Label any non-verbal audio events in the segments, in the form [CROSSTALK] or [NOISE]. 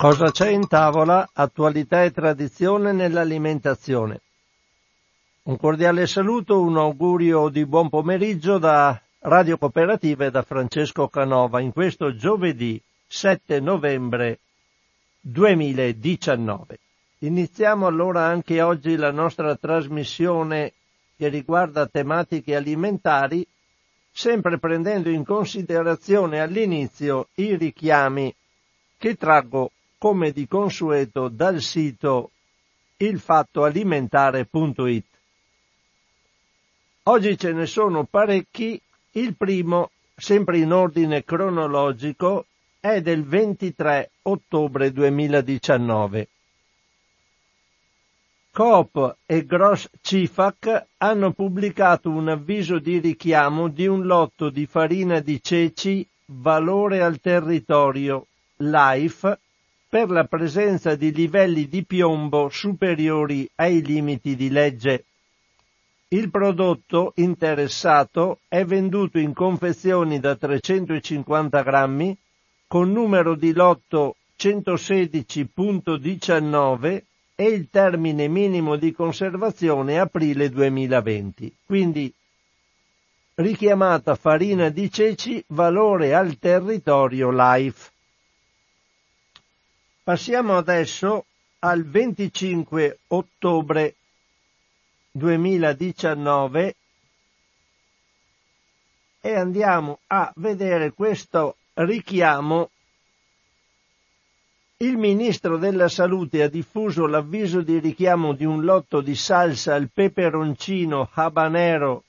Cosa c'è in tavola? Attualità e tradizione nell'alimentazione. Un cordiale saluto, un augurio di buon pomeriggio da Radio Cooperativa e da Francesco Canova in questo giovedì 7 novembre 2019. Iniziamo allora anche oggi la nostra trasmissione che riguarda tematiche alimentari, sempre prendendo in considerazione all'inizio i richiami che traggo come di consueto dal sito ilfattoalimentare.it. Oggi ce ne sono parecchi, il primo, sempre in ordine cronologico, è del 23 ottobre 2019. Coop e Gross Cifac hanno pubblicato un avviso di richiamo di un lotto di farina di ceci valore al territorio LIFE per la presenza di livelli di piombo superiori ai limiti di legge. Il prodotto interessato è venduto in confezioni da 350 grammi con numero di lotto 116.19 e il termine minimo di conservazione aprile 2020. Quindi richiamata farina di ceci valore al territorio LIFE. Passiamo adesso al 25 ottobre 2019 e andiamo a vedere questo richiamo. Il ministro della salute ha diffuso l'avviso di richiamo di un lotto di salsa al peperoncino habanero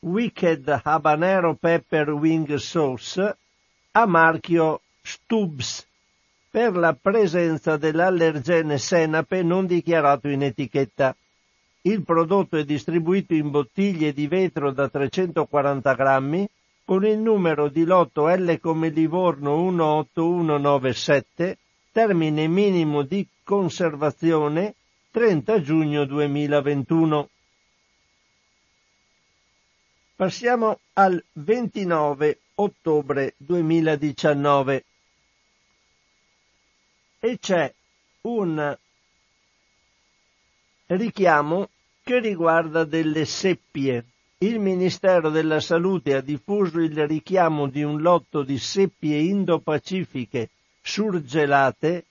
Wicked Habanero Pepper Wing Sauce a marchio Stubbs per la presenza dell'allergene senape non dichiarato in etichetta. Il prodotto è distribuito in bottiglie di vetro da 340 grammi con il numero di lotto L come Livorno 18197, termine minimo di conservazione 30 giugno 2021. Passiamo al 29 ottobre 2019 e c'è un richiamo che riguarda delle seppie. Il Ministero della Salute ha diffuso il richiamo di un lotto di seppie indo-pacifiche surgelate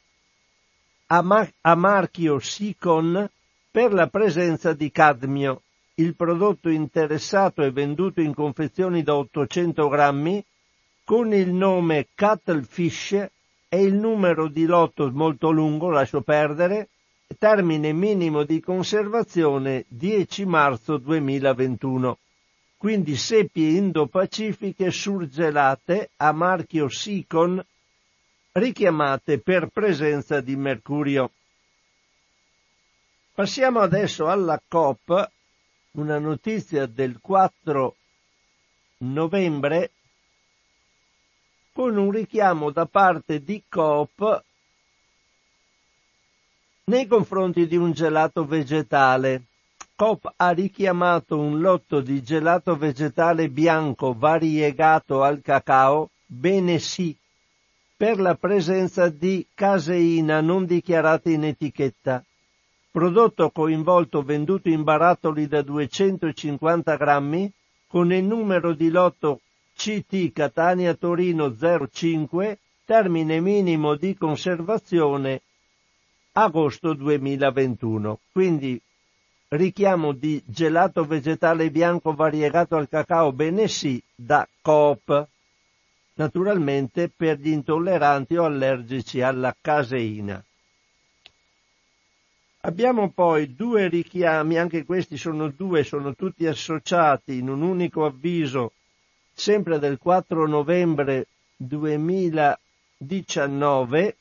a, ma- a marchio Sicon per la presenza di cadmio. Il prodotto interessato è venduto in confezioni da 800 grammi con il nome Cuttlefish e il numero di lotto molto lungo, lascio perdere, termine minimo di conservazione 10 marzo 2021. Quindi seppie indo-pacifiche surgelate a marchio Sicon richiamate per presenza di mercurio. Passiamo adesso alla COP, una notizia del 4 novembre con un richiamo da parte di Coop nei confronti di un gelato vegetale. Coop ha richiamato un lotto di gelato vegetale bianco variegato al cacao, bene sì, per la presenza di caseina non dichiarata in etichetta. Prodotto coinvolto venduto in barattoli da 250 grammi con il numero di lotto CT Catania Torino 05, termine minimo di conservazione agosto 2021. Quindi richiamo di gelato vegetale bianco variegato al cacao bene sì da Coop, naturalmente per gli intolleranti o allergici alla caseina. Abbiamo poi due richiami, anche questi sono due, sono tutti associati in un unico avviso sempre del 4 novembre 2019,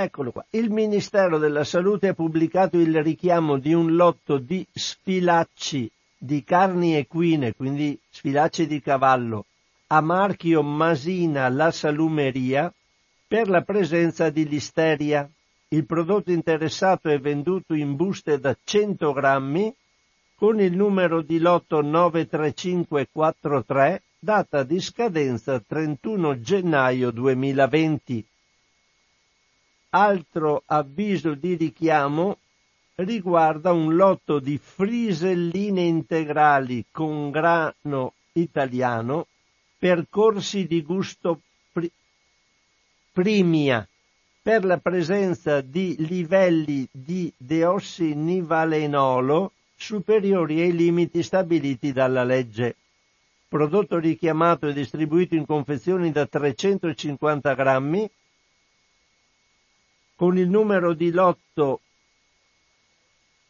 Eccolo qua. Il Ministero della Salute ha pubblicato il richiamo di un lotto di sfilacci di carni equine, quindi sfilacci di cavallo, a marchio Masina La Salumeria per la presenza di listeria. Il prodotto interessato è venduto in buste da 100 grammi con il numero di lotto 93543, data di scadenza 31 gennaio 2020. Altro avviso di richiamo riguarda un lotto di friselline integrali con grano italiano per corsi di gusto pri- primia per la presenza di livelli di deossinivalenolo superiori ai limiti stabiliti dalla legge. Prodotto richiamato e distribuito in confezioni da 350 grammi con il numero di lotto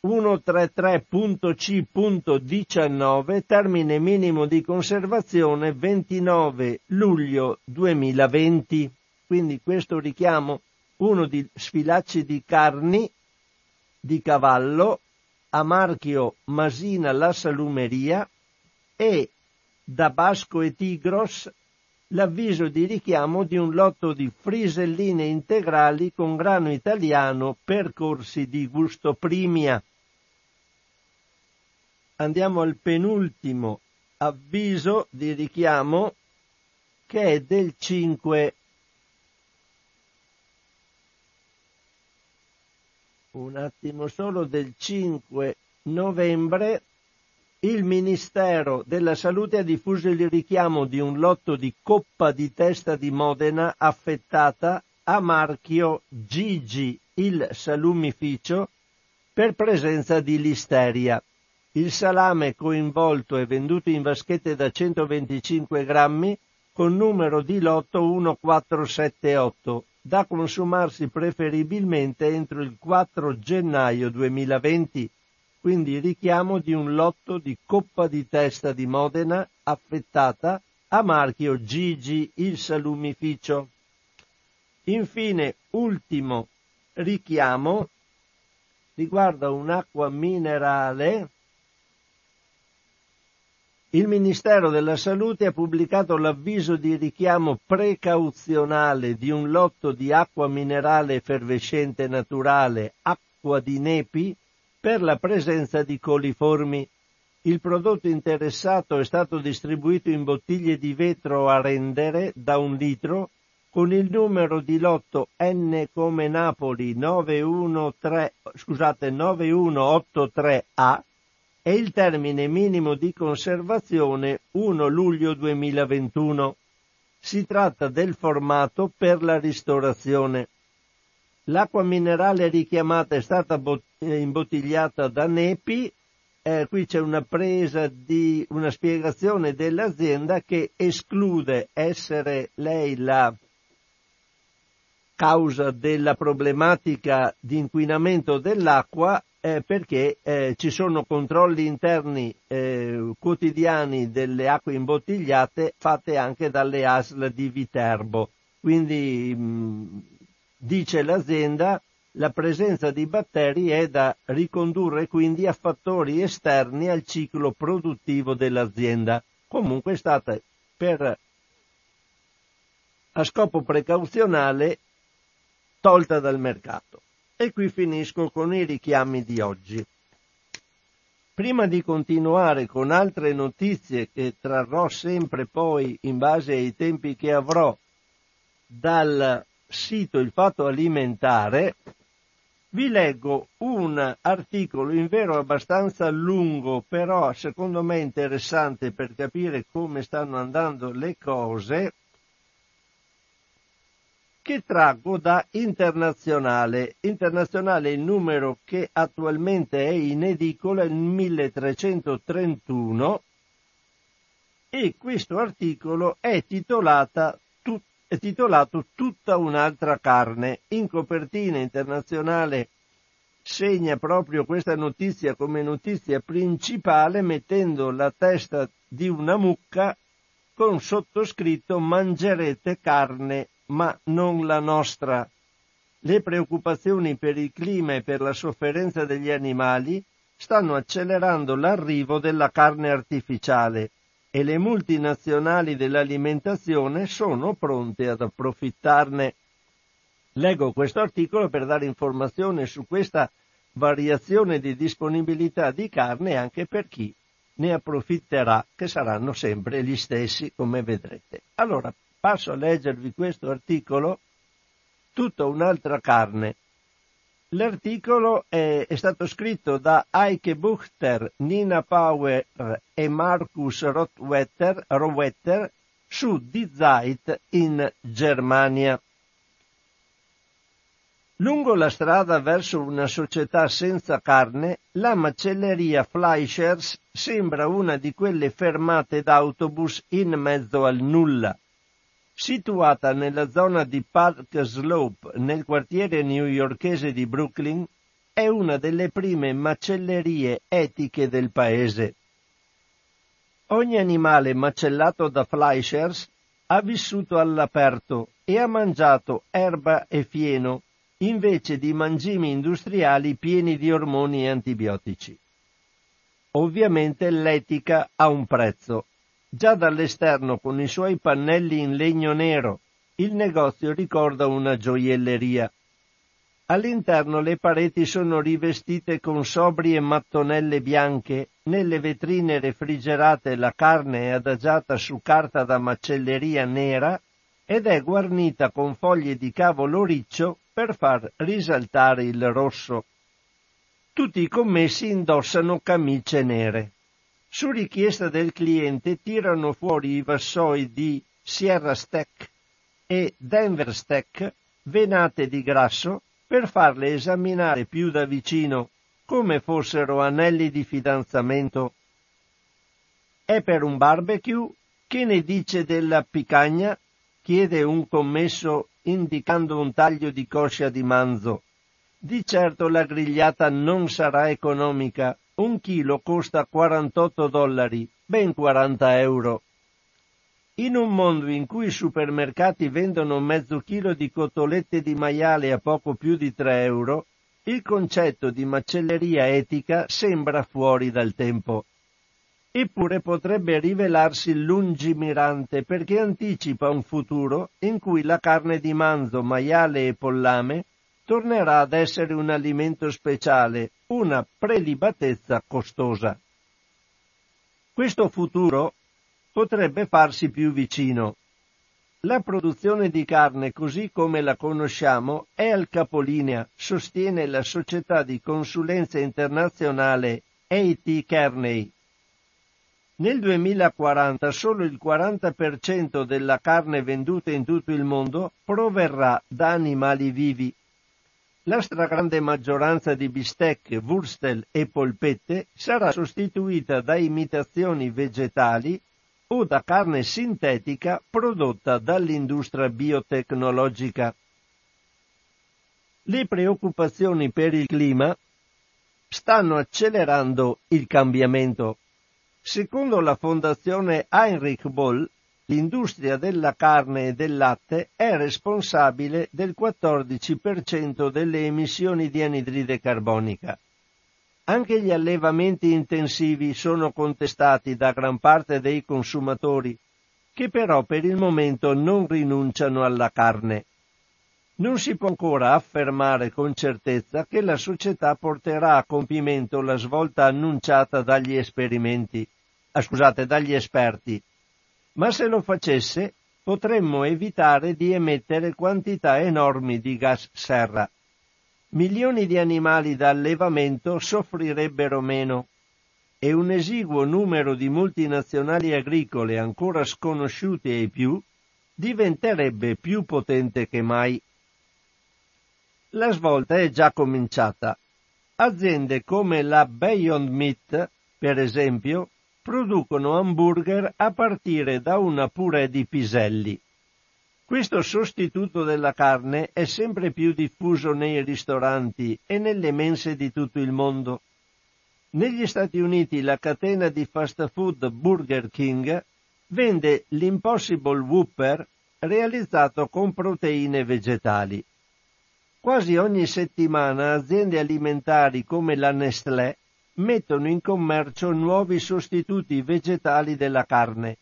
133.c.19, termine minimo di conservazione 29 luglio 2020. Quindi questo richiamo uno di sfilacci di carni di cavallo a marchio Masina la Salumeria e da Basco e Tigros l'avviso di richiamo di un lotto di friselline integrali con grano italiano percorsi di gusto primia. Andiamo al penultimo avviso di richiamo che è del 5 un attimo solo del 5 novembre il Ministero della Salute ha diffuso il richiamo di un lotto di coppa di testa di Modena affettata a marchio Gigi, il salumificio, per presenza di listeria. Il salame coinvolto è venduto in vaschette da 125 grammi con numero di lotto 1478 da consumarsi preferibilmente entro il 4 gennaio 2020, quindi richiamo di un lotto di coppa di testa di Modena affettata a marchio Gigi il salumificio. Infine, ultimo richiamo riguarda un'acqua minerale il Ministero della Salute ha pubblicato l'avviso di richiamo precauzionale di un lotto di acqua minerale effervescente naturale, acqua di Nepi, per la presenza di coliformi. Il prodotto interessato è stato distribuito in bottiglie di vetro a rendere da un litro con il numero di lotto N come Napoli 913, scusate, 9183A e il termine minimo di conservazione 1 luglio 2021. Si tratta del formato per la ristorazione. L'acqua minerale richiamata è stata imbottigliata da Nepi, eh, qui c'è una presa di una spiegazione dell'azienda che esclude essere lei la causa della problematica di inquinamento dell'acqua eh, perché eh, ci sono controlli interni eh, quotidiani delle acque imbottigliate fatte anche dalle ASL di Viterbo. Quindi mh, dice l'azienda la presenza di batteri è da ricondurre quindi a fattori esterni al ciclo produttivo dell'azienda. Comunque è stata per a scopo precauzionale tolta dal mercato. E qui finisco con i richiami di oggi. Prima di continuare con altre notizie che trarrò sempre poi in base ai tempi che avrò dal sito Il Fatto Alimentare, vi leggo un articolo in vero abbastanza lungo, però secondo me interessante per capire come stanno andando le cose, che traggo da Internazionale. Internazionale è il numero che attualmente è in edicola, il 1331, e questo articolo è, tut, è titolato Tutta un'altra carne. In copertina internazionale segna proprio questa notizia come notizia principale mettendo la testa di una mucca con sottoscritto mangerete carne ma non la nostra. Le preoccupazioni per il clima e per la sofferenza degli animali stanno accelerando l'arrivo della carne artificiale e le multinazionali dell'alimentazione sono pronte ad approfittarne. Leggo questo articolo per dare informazione su questa variazione di disponibilità di carne anche per chi ne approfitterà, che saranno sempre gli stessi, come vedrete. Allora, passo a leggervi questo articolo, tutta un'altra carne. L'articolo è, è stato scritto da Heike Buchter, Nina Power e Markus Rowetter su Die Zeit in Germania. Lungo la strada verso una società senza carne, la macelleria Fleischers sembra una di quelle fermate d'autobus in mezzo al nulla. Situata nella zona di Park Slope, nel quartiere newyorkese di Brooklyn, è una delle prime macellerie etiche del paese. Ogni animale macellato da Fleischers ha vissuto all'aperto e ha mangiato erba e fieno invece di mangimi industriali pieni di ormoni e antibiotici. Ovviamente l'etica ha un prezzo. Già dall'esterno con i suoi pannelli in legno nero, il negozio ricorda una gioielleria. All'interno le pareti sono rivestite con sobrie mattonelle bianche, nelle vetrine refrigerate la carne è adagiata su carta da macelleria nera ed è guarnita con foglie di cavolo riccio per far risaltare il rosso. Tutti i commessi indossano camicie nere. Su richiesta del cliente tirano fuori i vassoi di Sierra Steak e Denver Steak venate di grasso per farle esaminare più da vicino come fossero anelli di fidanzamento. È per un barbecue? Che ne dice della picagna? chiede un commesso indicando un taglio di coscia di manzo. Di certo la grigliata non sarà economica. Un chilo costa 48 dollari, ben 40 euro. In un mondo in cui i supermercati vendono mezzo chilo di cotolette di maiale a poco più di 3 euro, il concetto di macelleria etica sembra fuori dal tempo. Eppure potrebbe rivelarsi lungimirante perché anticipa un futuro in cui la carne di manzo, maiale e pollame tornerà ad essere un alimento speciale, una prelibatezza costosa. Questo futuro potrebbe farsi più vicino. La produzione di carne così come la conosciamo è al capolinea, sostiene la società di consulenza internazionale A.T. Kearney. Nel 2040 solo il 40% della carne venduta in tutto il mondo proverrà da animali vivi. La stragrande maggioranza di bistecche, wurstel e polpette sarà sostituita da imitazioni vegetali o da carne sintetica prodotta dall'industria biotecnologica. Le preoccupazioni per il clima stanno accelerando il cambiamento. Secondo la fondazione Heinrich Boll, l'industria della carne e del latte è responsabile del 14% delle emissioni di anidride carbonica. Anche gli allevamenti intensivi sono contestati da gran parte dei consumatori, che però per il momento non rinunciano alla carne. Non si può ancora affermare con certezza che la società porterà a compimento la svolta annunciata dagli esperimenti, ah, scusate, dagli esperti, ma se lo facesse potremmo evitare di emettere quantità enormi di gas serra. Milioni di animali da allevamento soffrirebbero meno e un esiguo numero di multinazionali agricole ancora sconosciute ai più diventerebbe più potente che mai. La svolta è già cominciata. Aziende come la Beyond Meat, per esempio, producono hamburger a partire da una purè di piselli. Questo sostituto della carne è sempre più diffuso nei ristoranti e nelle mense di tutto il mondo. Negli Stati Uniti la catena di fast food Burger King vende l'Impossible Whopper realizzato con proteine vegetali. Quasi ogni settimana aziende alimentari come la Nestlé mettono in commercio nuovi sostituti vegetali della carne,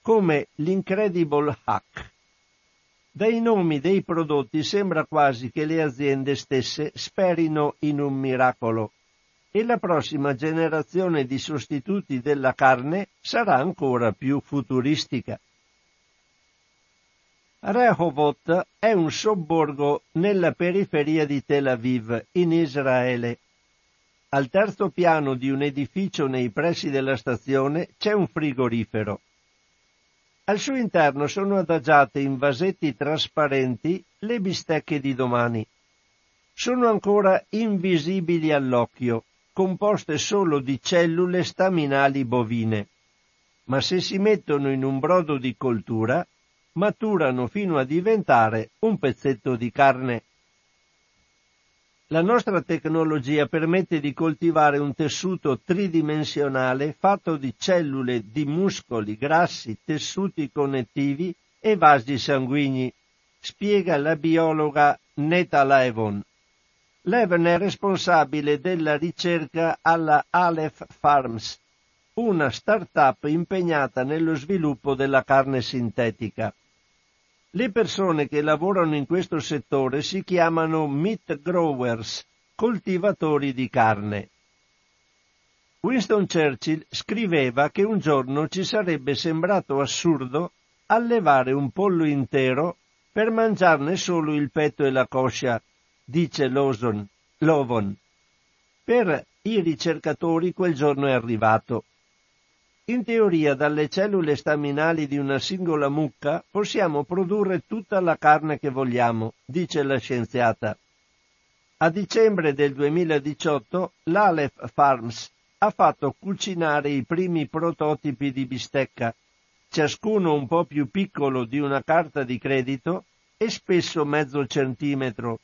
come l'Incredible Hack. Dai nomi dei prodotti sembra quasi che le aziende stesse sperino in un miracolo. e la prossima generazione di sostituti della carne sarà ancora più futuristica. Rehovot è un sobborgo nella periferia di Tel Aviv, in Israele. Al terzo piano di un edificio nei pressi della stazione c'è un frigorifero. Al suo interno sono adagiate in vasetti trasparenti le bistecche di domani. Sono ancora invisibili all'occhio, composte solo di cellule staminali bovine. Ma se si mettono in un brodo di coltura, maturano fino a diventare un pezzetto di carne. La nostra tecnologia permette di coltivare un tessuto tridimensionale fatto di cellule di muscoli, grassi, tessuti connettivi e vasi sanguigni, spiega la biologa Neta Levon. Levon è responsabile della ricerca alla Aleph Farms, una start-up impegnata nello sviluppo della carne sintetica. Le persone che lavorano in questo settore si chiamano meat growers, coltivatori di carne. Winston Churchill scriveva che un giorno ci sarebbe sembrato assurdo allevare un pollo intero per mangiarne solo il petto e la coscia, dice Lovon. Per i ricercatori quel giorno è arrivato. In teoria dalle cellule staminali di una singola mucca possiamo produrre tutta la carne che vogliamo, dice la scienziata. A dicembre del 2018 l'Aleph Farms ha fatto cucinare i primi prototipi di bistecca, ciascuno un po' più piccolo di una carta di credito e spesso mezzo centimetro,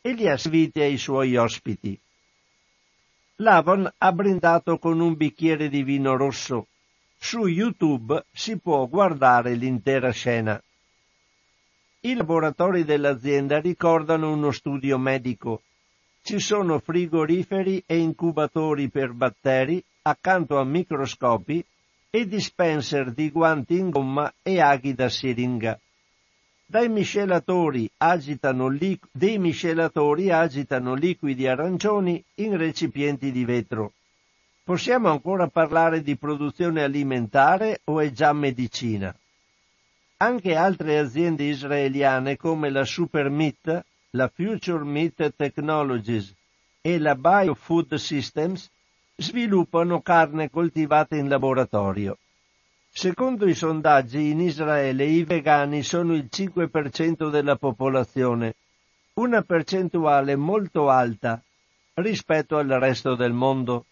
e li ha serviti ai suoi ospiti. Lavon ha brindato con un bicchiere di vino rosso su YouTube si può guardare l'intera scena. I laboratori dell'azienda ricordano uno studio medico. Ci sono frigoriferi e incubatori per batteri accanto a microscopi e dispenser di guanti in gomma e aghi da siringa. Dai miscelatori agitano li- dei miscelatori agitano liquidi arancioni in recipienti di vetro. Possiamo ancora parlare di produzione alimentare o è già medicina? Anche altre aziende israeliane come la Supermeat, la Future Meat Technologies e la Biofood Systems sviluppano carne coltivata in laboratorio. Secondo i sondaggi in Israele i vegani sono il 5% della popolazione, una percentuale molto alta rispetto al resto del mondo.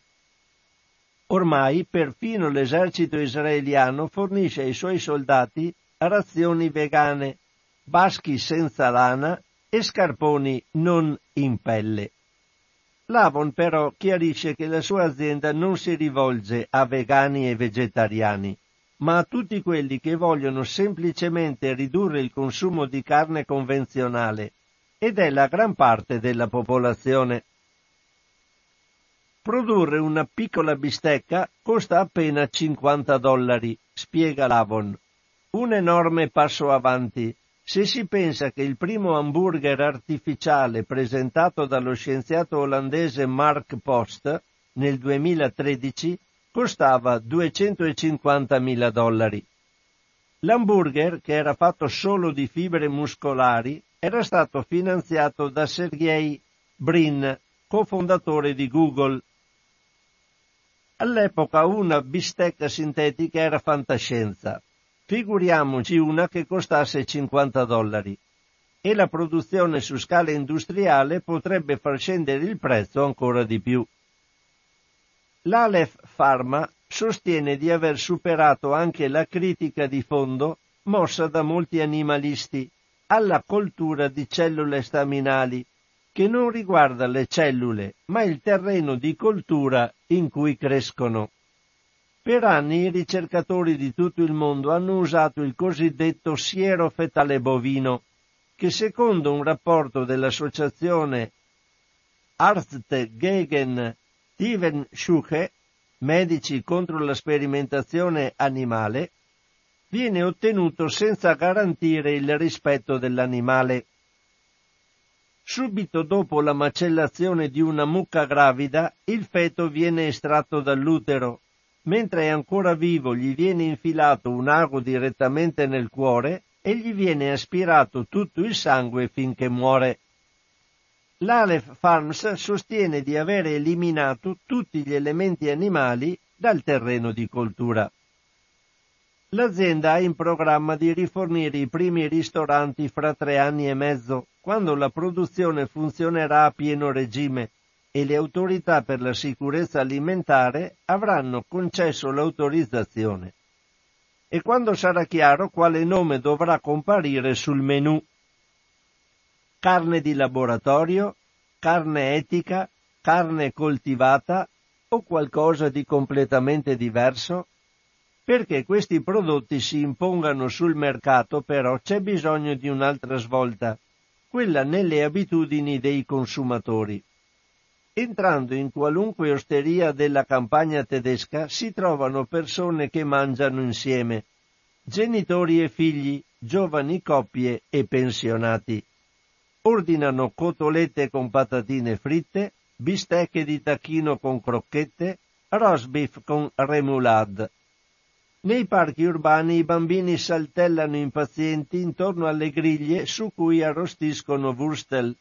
Ormai perfino l'esercito israeliano fornisce ai suoi soldati razioni vegane, baschi senza lana e scarponi non in pelle. Lavon però chiarisce che la sua azienda non si rivolge a vegani e vegetariani, ma a tutti quelli che vogliono semplicemente ridurre il consumo di carne convenzionale, ed è la gran parte della popolazione. Produrre una piccola bistecca costa appena 50 dollari, spiega Lavon. Un enorme passo avanti se si pensa che il primo hamburger artificiale presentato dallo scienziato olandese Mark Post nel 2013 costava 250.000 dollari. L'hamburger, che era fatto solo di fibre muscolari, era stato finanziato da Sergey Brin, cofondatore di Google, All'epoca una bistecca sintetica era fantascienza. Figuriamoci una che costasse 50 dollari. E la produzione su scala industriale potrebbe far scendere il prezzo ancora di più. L'Aleph Pharma sostiene di aver superato anche la critica di fondo mossa da molti animalisti alla coltura di cellule staminali che non riguarda le cellule, ma il terreno di coltura in cui crescono. Per anni i ricercatori di tutto il mondo hanno usato il cosiddetto siero fetale bovino, che secondo un rapporto dell'associazione Arzt gegen Tievenschüche, medici contro la sperimentazione animale, viene ottenuto senza garantire il rispetto dell'animale. Subito dopo la macellazione di una mucca gravida, il feto viene estratto dall'utero. Mentre è ancora vivo gli viene infilato un ago direttamente nel cuore e gli viene aspirato tutto il sangue finché muore. L'Aleph Farms sostiene di aver eliminato tutti gli elementi animali dal terreno di coltura. L'azienda ha in programma di rifornire i primi ristoranti fra tre anni e mezzo, quando la produzione funzionerà a pieno regime e le autorità per la sicurezza alimentare avranno concesso l'autorizzazione. E quando sarà chiaro quale nome dovrà comparire sul menù. Carne di laboratorio, carne etica, carne coltivata o qualcosa di completamente diverso? Perché questi prodotti si impongano sul mercato però c'è bisogno di un'altra svolta, quella nelle abitudini dei consumatori. Entrando in qualunque osteria della campagna tedesca si trovano persone che mangiano insieme, genitori e figli, giovani coppie e pensionati. Ordinano cotolette con patatine fritte, bistecche di tacchino con crocchette, roast beef con remoulade. Nei parchi urbani i bambini saltellano impazienti intorno alle griglie su cui arrostiscono wurstel.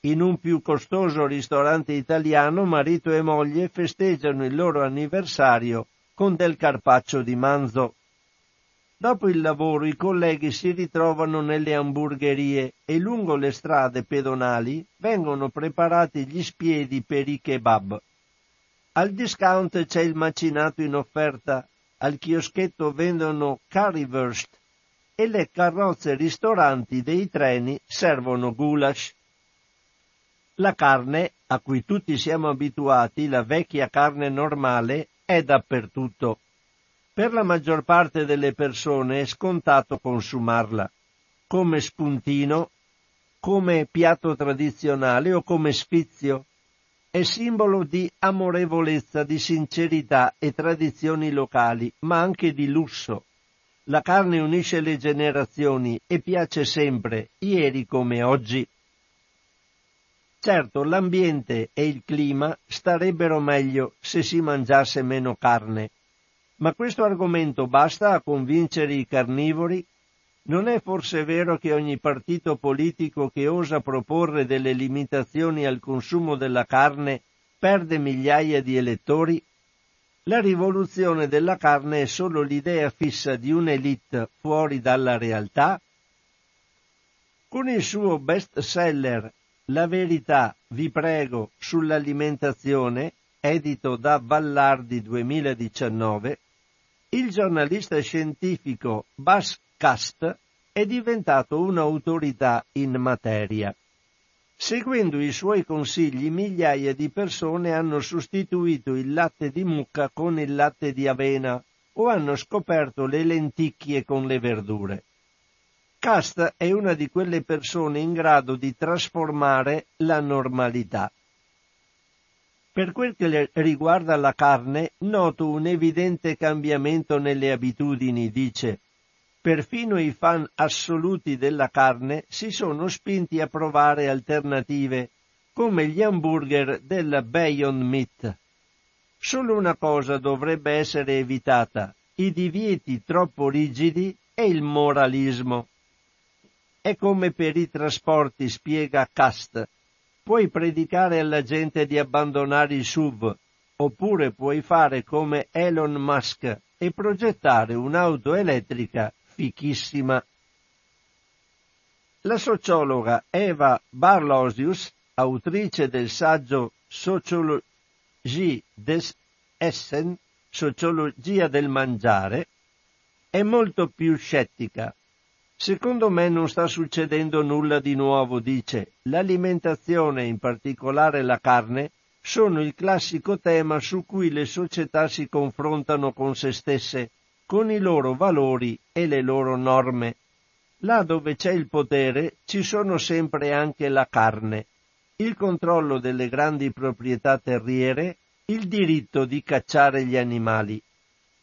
In un più costoso ristorante italiano marito e moglie festeggiano il loro anniversario con del carpaccio di manzo. Dopo il lavoro i colleghi si ritrovano nelle hamburgerie e lungo le strade pedonali vengono preparati gli spiedi per i kebab. Al discount c'è il macinato in offerta al chioschetto vendono currywurst e le carrozze ristoranti dei treni servono goulash. La carne, a cui tutti siamo abituati, la vecchia carne normale, è dappertutto. Per la maggior parte delle persone è scontato consumarla, come spuntino, come piatto tradizionale o come sfizio, è simbolo di amorevolezza, di sincerità e tradizioni locali, ma anche di lusso. La carne unisce le generazioni e piace sempre, ieri come oggi. Certo, l'ambiente e il clima starebbero meglio se si mangiasse meno carne, ma questo argomento basta a convincere i carnivori non è forse vero che ogni partito politico che osa proporre delle limitazioni al consumo della carne perde migliaia di elettori? La rivoluzione della carne è solo l'idea fissa di un'elite fuori dalla realtà? Con il suo best seller La verità, vi prego, sull'alimentazione, edito da Vallardi 2019, il giornalista scientifico Bas Cast è diventato un'autorità in materia. Seguendo i suoi consigli, migliaia di persone hanno sostituito il latte di mucca con il latte di avena o hanno scoperto le lenticchie con le verdure. Cast è una di quelle persone in grado di trasformare la normalità. Per quel che riguarda la carne, noto un evidente cambiamento nelle abitudini, dice. Perfino i fan assoluti della carne si sono spinti a provare alternative, come gli hamburger della Beyond Meat. Solo una cosa dovrebbe essere evitata, i divieti troppo rigidi e il moralismo. È come per i trasporti, spiega Cast. Puoi predicare alla gente di abbandonare i SUV, oppure puoi fare come Elon Musk e progettare un'auto elettrica fichissima. La sociologa Eva Barlosius, autrice del saggio Sociologie des Essen, Sociologia del mangiare, è molto più scettica. Secondo me non sta succedendo nulla di nuovo, dice. L'alimentazione, in particolare la carne, sono il classico tema su cui le società si confrontano con se stesse con i loro valori e le loro norme. Là dove c'è il potere ci sono sempre anche la carne, il controllo delle grandi proprietà terriere, il diritto di cacciare gli animali.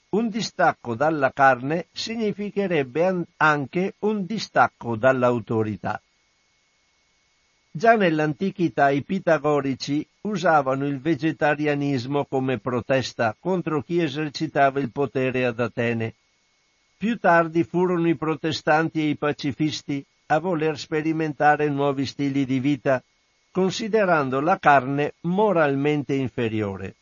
Un distacco dalla carne significherebbe anche un distacco dall'autorità. Già nell'antichità i pitagorici usavano il vegetarianismo come protesta contro chi esercitava il potere ad Atene. Più tardi furono i protestanti e i pacifisti a voler sperimentare nuovi stili di vita, considerando la carne moralmente inferiore.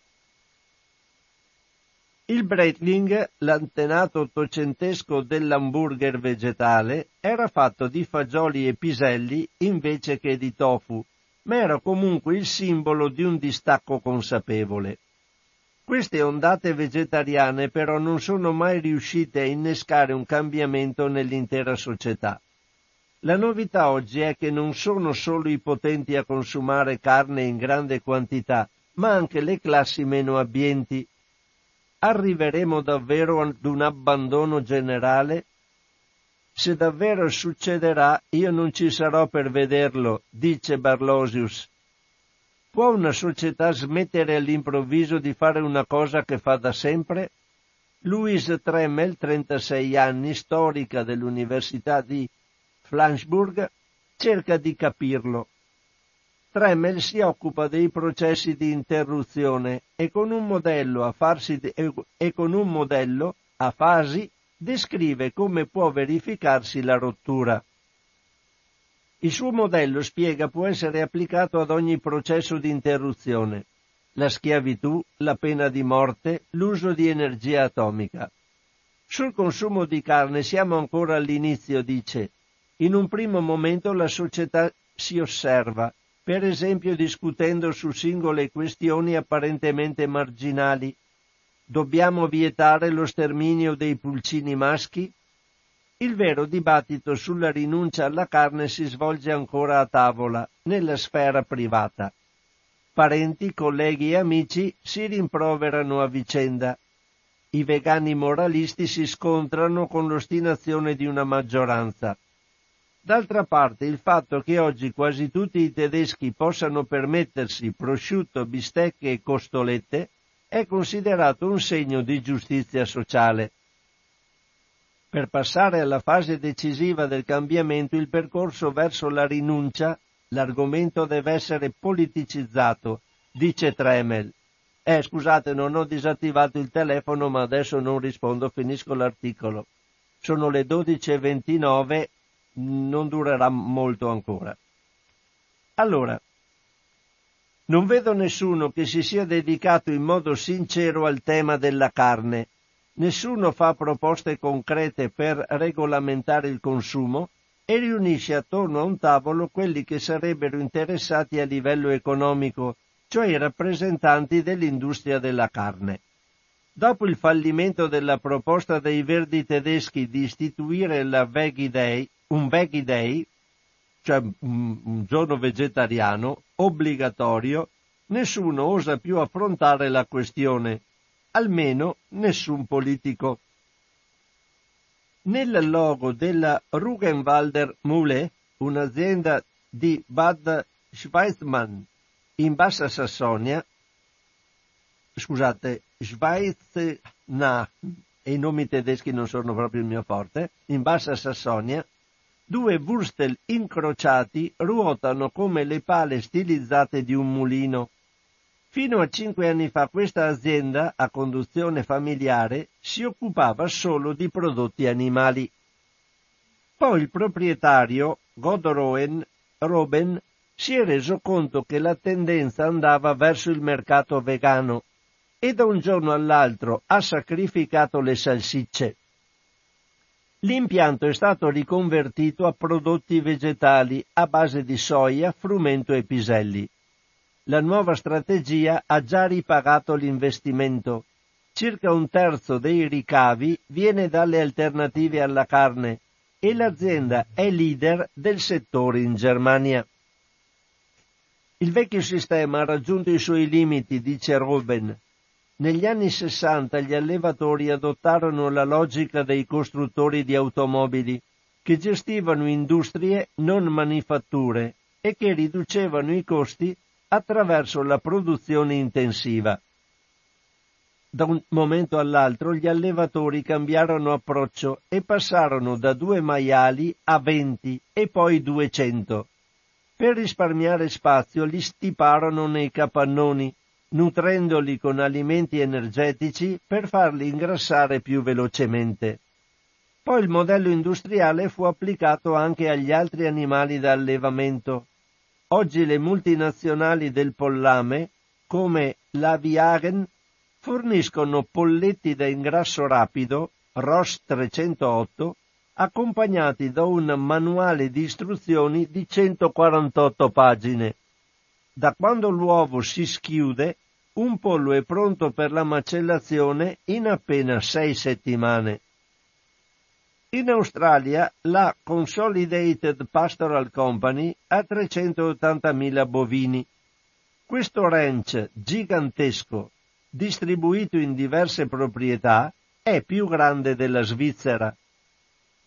Il Breitling, l'antenato ottocentesco dell'hamburger vegetale, era fatto di fagioli e piselli invece che di tofu, ma era comunque il simbolo di un distacco consapevole. Queste ondate vegetariane però non sono mai riuscite a innescare un cambiamento nell'intera società. La novità oggi è che non sono solo i potenti a consumare carne in grande quantità, ma anche le classi meno abbienti, arriveremo davvero ad un abbandono generale? Se davvero succederà, io non ci sarò per vederlo, dice Barlosius. Può una società smettere all'improvviso di fare una cosa che fa da sempre? Louise Tremmel, 36 anni, storica dell'Università di Flensburg, cerca di capirlo. Tremel si occupa dei processi di interruzione e con un modello a, farsi, e con un modello a fasi descrive come può verificarsi la rottura. Il suo modello spiega può essere applicato ad ogni processo di interruzione, la schiavitù, la pena di morte, l'uso di energia atomica. Sul consumo di carne siamo ancora all'inizio, dice. In un primo momento la società si osserva, per esempio discutendo su singole questioni apparentemente marginali. Dobbiamo vietare lo sterminio dei pulcini maschi? Il vero dibattito sulla rinuncia alla carne si svolge ancora a tavola, nella sfera privata. Parenti, colleghi e amici si rimproverano a vicenda. I vegani moralisti si scontrano con l'ostinazione di una maggioranza. D'altra parte il fatto che oggi quasi tutti i tedeschi possano permettersi prosciutto, bistecche e costolette è considerato un segno di giustizia sociale. Per passare alla fase decisiva del cambiamento, il percorso verso la rinuncia, l'argomento deve essere politicizzato, dice Tremel. Eh, scusate, non ho disattivato il telefono, ma adesso non rispondo, finisco l'articolo. Sono le 12.29 non durerà molto ancora. Allora, non vedo nessuno che si sia dedicato in modo sincero al tema della carne, nessuno fa proposte concrete per regolamentare il consumo e riunisce attorno a un tavolo quelli che sarebbero interessati a livello economico, cioè i rappresentanti dell'industria della carne. Dopo il fallimento della proposta dei verdi tedeschi di istituire la Veggie Day, un Veggie Day, cioè un, giorno vegetariano, obbligatorio, nessuno osa più affrontare la questione, almeno nessun politico. Nel logo della Rugenwalder Mule, un'azienda di Bad Schweizmann in Bassa Sassonia, scusate, Schweiznach, e i nomi tedeschi non sono proprio il mio forte, in Bassa Sassonia, Due wurstel incrociati ruotano come le pale stilizzate di un mulino. Fino a cinque anni fa questa azienda, a conduzione familiare, si occupava solo di prodotti animali. Poi il proprietario, Godoroen Roben, si è reso conto che la tendenza andava verso il mercato vegano e da un giorno all'altro ha sacrificato le salsicce. L'impianto è stato riconvertito a prodotti vegetali a base di soia, frumento e piselli. La nuova strategia ha già ripagato l'investimento. Circa un terzo dei ricavi viene dalle alternative alla carne e l'azienda è leader del settore in Germania. Il vecchio sistema ha raggiunto i suoi limiti, dice Ruben. Negli anni sessanta gli allevatori adottarono la logica dei costruttori di automobili, che gestivano industrie non manifatture e che riducevano i costi attraverso la produzione intensiva. Da un momento all'altro gli allevatori cambiarono approccio e passarono da due maiali a venti e poi duecento. Per risparmiare spazio li stiparono nei capannoni, nutrendoli con alimenti energetici per farli ingrassare più velocemente. Poi il modello industriale fu applicato anche agli altri animali da allevamento. Oggi le multinazionali del pollame, come la Viagen, forniscono polletti da ingrasso rapido, ROS 308, accompagnati da un manuale di istruzioni di 148 pagine. Da quando l'uovo si schiude, un pollo è pronto per la macellazione in appena sei settimane. In Australia la Consolidated Pastoral Company ha 380.000 bovini. Questo ranch gigantesco, distribuito in diverse proprietà, è più grande della Svizzera.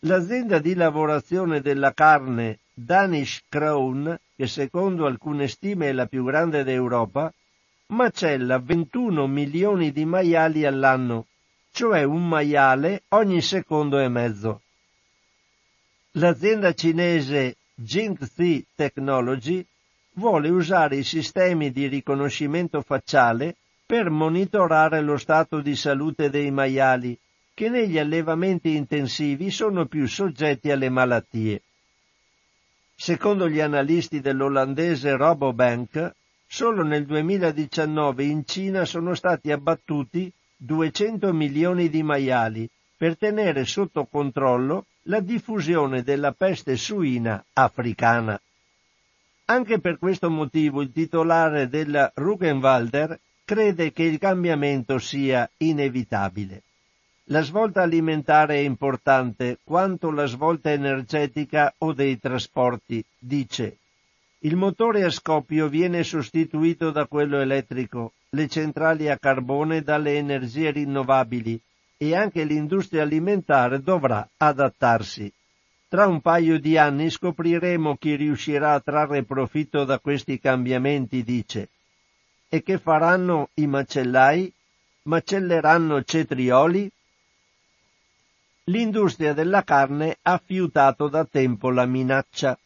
L'azienda di lavorazione della carne Danish Crown, che secondo alcune stime è la più grande d'Europa, macella 21 milioni di maiali all'anno, cioè un maiale ogni secondo e mezzo. L'azienda cinese Jingzi Technology vuole usare i sistemi di riconoscimento facciale per monitorare lo stato di salute dei maiali, che negli allevamenti intensivi sono più soggetti alle malattie. Secondo gli analisti dell'olandese Robobank, Solo nel 2019 in Cina sono stati abbattuti 200 milioni di maiali per tenere sotto controllo la diffusione della peste suina africana. Anche per questo motivo il titolare della Rugenwalder crede che il cambiamento sia inevitabile. La svolta alimentare è importante quanto la svolta energetica o dei trasporti, dice il motore a scoppio viene sostituito da quello elettrico, le centrali a carbone dalle energie rinnovabili e anche l'industria alimentare dovrà adattarsi. Tra un paio di anni scopriremo chi riuscirà a trarre profitto da questi cambiamenti, dice. E che faranno i macellai? Macelleranno cetrioli? L'industria della carne ha fiutato da tempo la minaccia.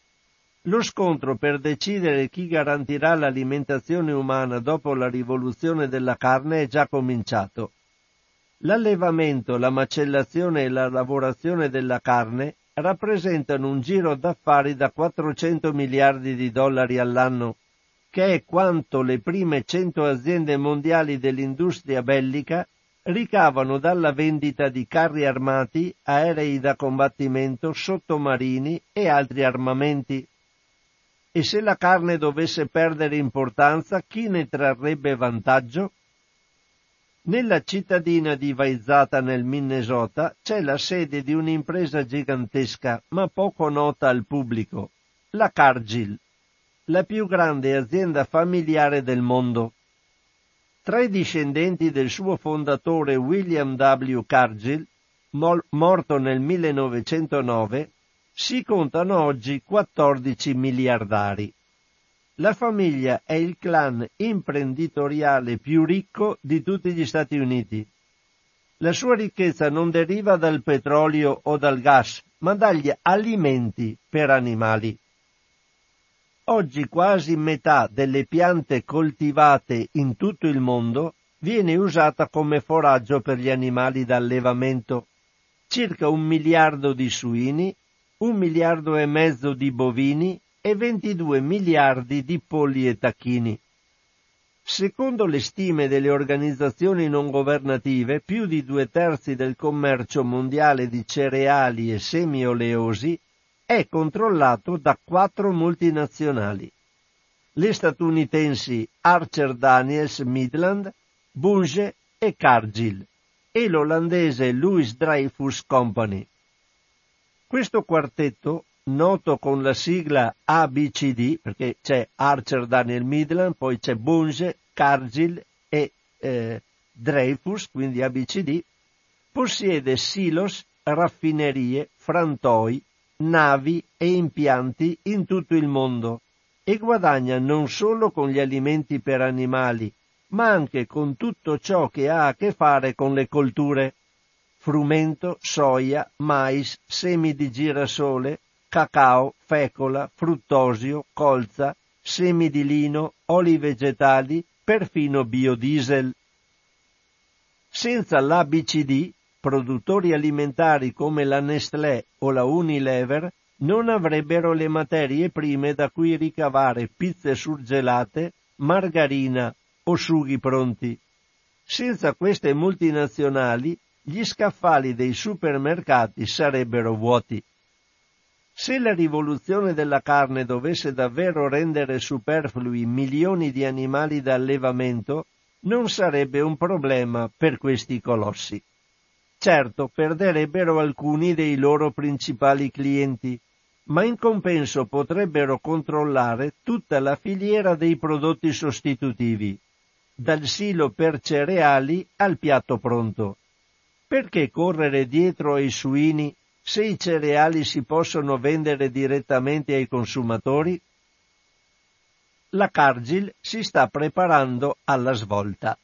Lo scontro per decidere chi garantirà l'alimentazione umana dopo la rivoluzione della carne è già cominciato. L'allevamento, la macellazione e la lavorazione della carne rappresentano un giro d'affari da 400 miliardi di dollari all'anno, che è quanto le prime 100 aziende mondiali dell'industria bellica ricavano dalla vendita di carri armati, aerei da combattimento, sottomarini e altri armamenti. E se la carne dovesse perdere importanza, chi ne trarrebbe vantaggio? Nella cittadina di Vaizata nel Minnesota c'è la sede di un'impresa gigantesca, ma poco nota al pubblico, la Cargill, la più grande azienda familiare del mondo. Tra i discendenti del suo fondatore William W. Cargill, morto nel 1909, si contano oggi 14 miliardari. La famiglia è il clan imprenditoriale più ricco di tutti gli Stati Uniti. La sua ricchezza non deriva dal petrolio o dal gas, ma dagli alimenti per animali. Oggi quasi metà delle piante coltivate in tutto il mondo viene usata come foraggio per gli animali d'allevamento. Circa un miliardo di suini un miliardo e mezzo di bovini e 22 miliardi di polli e tacchini. Secondo le stime delle organizzazioni non governative, più di due terzi del commercio mondiale di cereali e semi-oleosi è controllato da quattro multinazionali. Le statunitensi Archer Daniels Midland, Bunge e Cargill e l'olandese Louis Dreyfus Company. Questo quartetto, noto con la sigla ABCD, perché c'è Archer Daniel Midland, poi c'è Bunge, Cargill e eh, Dreyfus, quindi ABCD, possiede silos, raffinerie, frantoi, navi e impianti in tutto il mondo e guadagna non solo con gli alimenti per animali, ma anche con tutto ciò che ha a che fare con le colture frumento, soia, mais, semi di girasole, cacao, fecola, fruttosio, colza, semi di lino, oli vegetali, perfino biodiesel. Senza l'ABCD, produttori alimentari come la Nestlé o la Unilever non avrebbero le materie prime da cui ricavare pizze surgelate, margarina o sughi pronti. Senza queste multinazionali gli scaffali dei supermercati sarebbero vuoti. Se la rivoluzione della carne dovesse davvero rendere superflui milioni di animali da allevamento, non sarebbe un problema per questi colossi. Certo, perderebbero alcuni dei loro principali clienti, ma in compenso potrebbero controllare tutta la filiera dei prodotti sostitutivi, dal silo per cereali al piatto pronto. Perché correre dietro ai suini se i cereali si possono vendere direttamente ai consumatori? La Cargill si sta preparando alla svolta.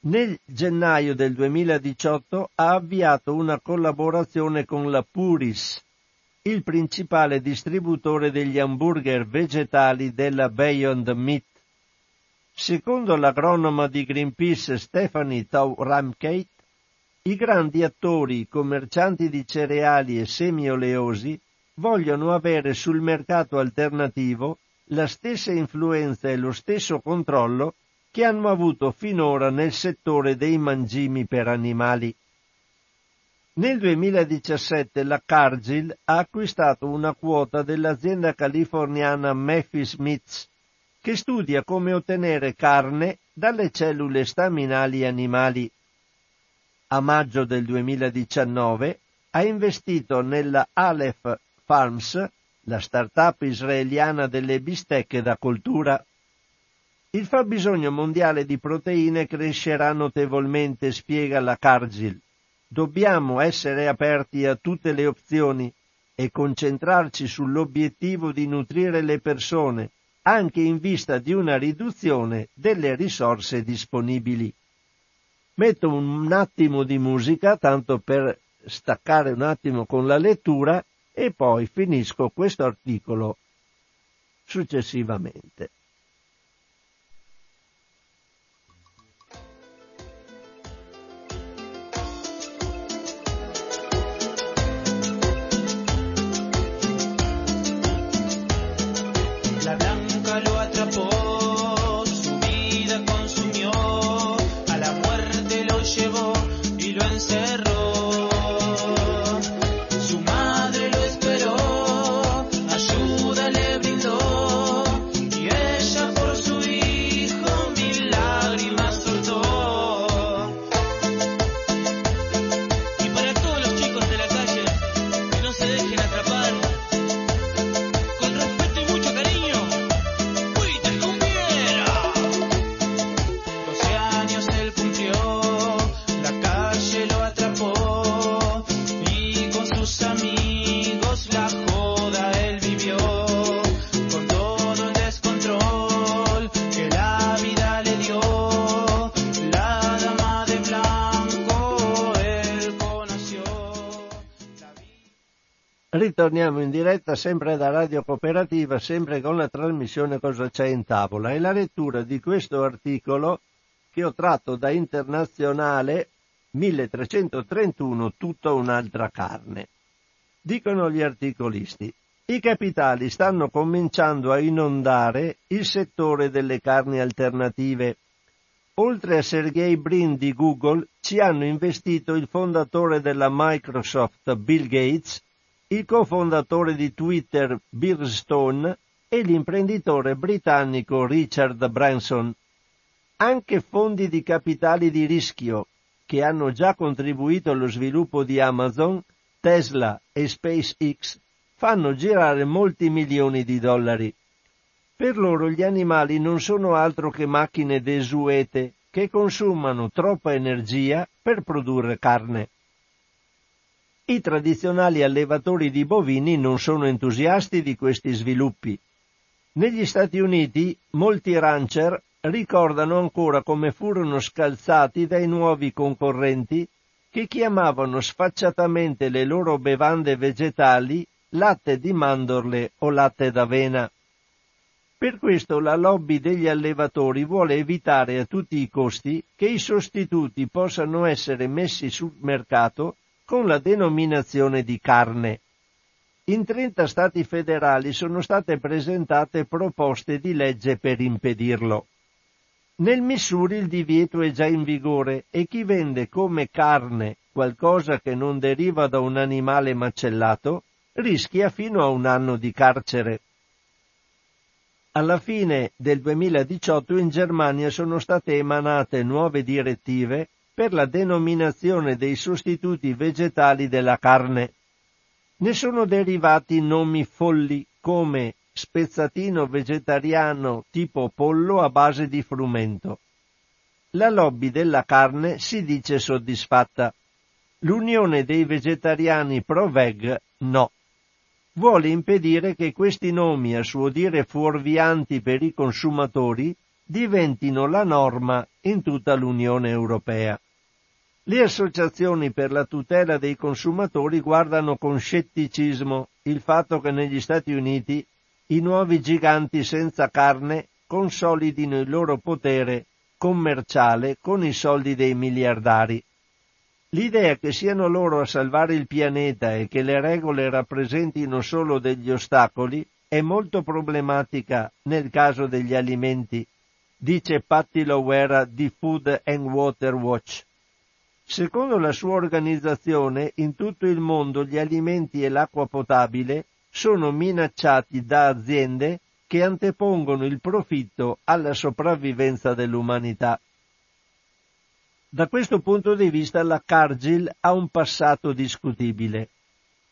Nel gennaio del 2018 ha avviato una collaborazione con la Puris, il principale distributore degli hamburger vegetali della Beyond Meat. Secondo l'agronoma di Greenpeace Stephanie Tau Ramkate, i grandi attori, commercianti di cereali e semi-oleosi vogliono avere sul mercato alternativo la stessa influenza e lo stesso controllo che hanno avuto finora nel settore dei mangimi per animali. Nel 2017 la Cargill ha acquistato una quota dell'azienda californiana Mephi Smiths, che studia come ottenere carne dalle cellule staminali animali a maggio del 2019 ha investito nella Aleph Farms, la start-up israeliana delle bistecche da coltura. Il fabbisogno mondiale di proteine crescerà notevolmente, spiega la Cargill. Dobbiamo essere aperti a tutte le opzioni e concentrarci sull'obiettivo di nutrire le persone, anche in vista di una riduzione delle risorse disponibili metto un attimo di musica tanto per staccare un attimo con la lettura e poi finisco questo articolo successivamente. Ritorniamo in diretta sempre da Radio Cooperativa, sempre con la trasmissione Cosa c'è in tavola e la lettura di questo articolo che ho tratto da Internazionale 1331, tutta un'altra carne. Dicono gli articolisti, i capitali stanno cominciando a inondare il settore delle carni alternative. Oltre a Sergey Brin di Google, ci hanno investito il fondatore della Microsoft, Bill Gates, il cofondatore di Twitter Bill Stone e l'imprenditore britannico Richard Branson. Anche fondi di capitali di rischio, che hanno già contribuito allo sviluppo di Amazon, Tesla e SpaceX, fanno girare molti milioni di dollari. Per loro gli animali non sono altro che macchine desuete che consumano troppa energia per produrre carne. I tradizionali allevatori di bovini non sono entusiasti di questi sviluppi. Negli Stati Uniti molti rancher ricordano ancora come furono scalzati dai nuovi concorrenti che chiamavano sfacciatamente le loro bevande vegetali latte di mandorle o latte d'avena. Per questo la lobby degli allevatori vuole evitare a tutti i costi che i sostituti possano essere messi sul mercato con la denominazione di carne. In 30 stati federali sono state presentate proposte di legge per impedirlo. Nel Missouri il divieto è già in vigore e chi vende come carne qualcosa che non deriva da un animale macellato rischia fino a un anno di carcere. Alla fine del 2018 in Germania sono state emanate nuove direttive per la denominazione dei sostituti vegetali della carne. Ne sono derivati nomi folli come spezzatino vegetariano tipo pollo a base di frumento. La lobby della carne si dice soddisfatta. L'unione dei vegetariani pro-veg no. Vuole impedire che questi nomi, a suo dire fuorvianti per i consumatori, diventino la norma in tutta l'Unione Europea. Le associazioni per la tutela dei consumatori guardano con scetticismo il fatto che negli Stati Uniti i nuovi giganti senza carne consolidino il loro potere commerciale con i soldi dei miliardari. L'idea che siano loro a salvare il pianeta e che le regole rappresentino solo degli ostacoli è molto problematica nel caso degli alimenti, dice Patti Lowera di Food and Water Watch. Secondo la sua organizzazione, in tutto il mondo gli alimenti e l'acqua potabile sono minacciati da aziende che antepongono il profitto alla sopravvivenza dell'umanità. Da questo punto di vista la Cargill ha un passato discutibile.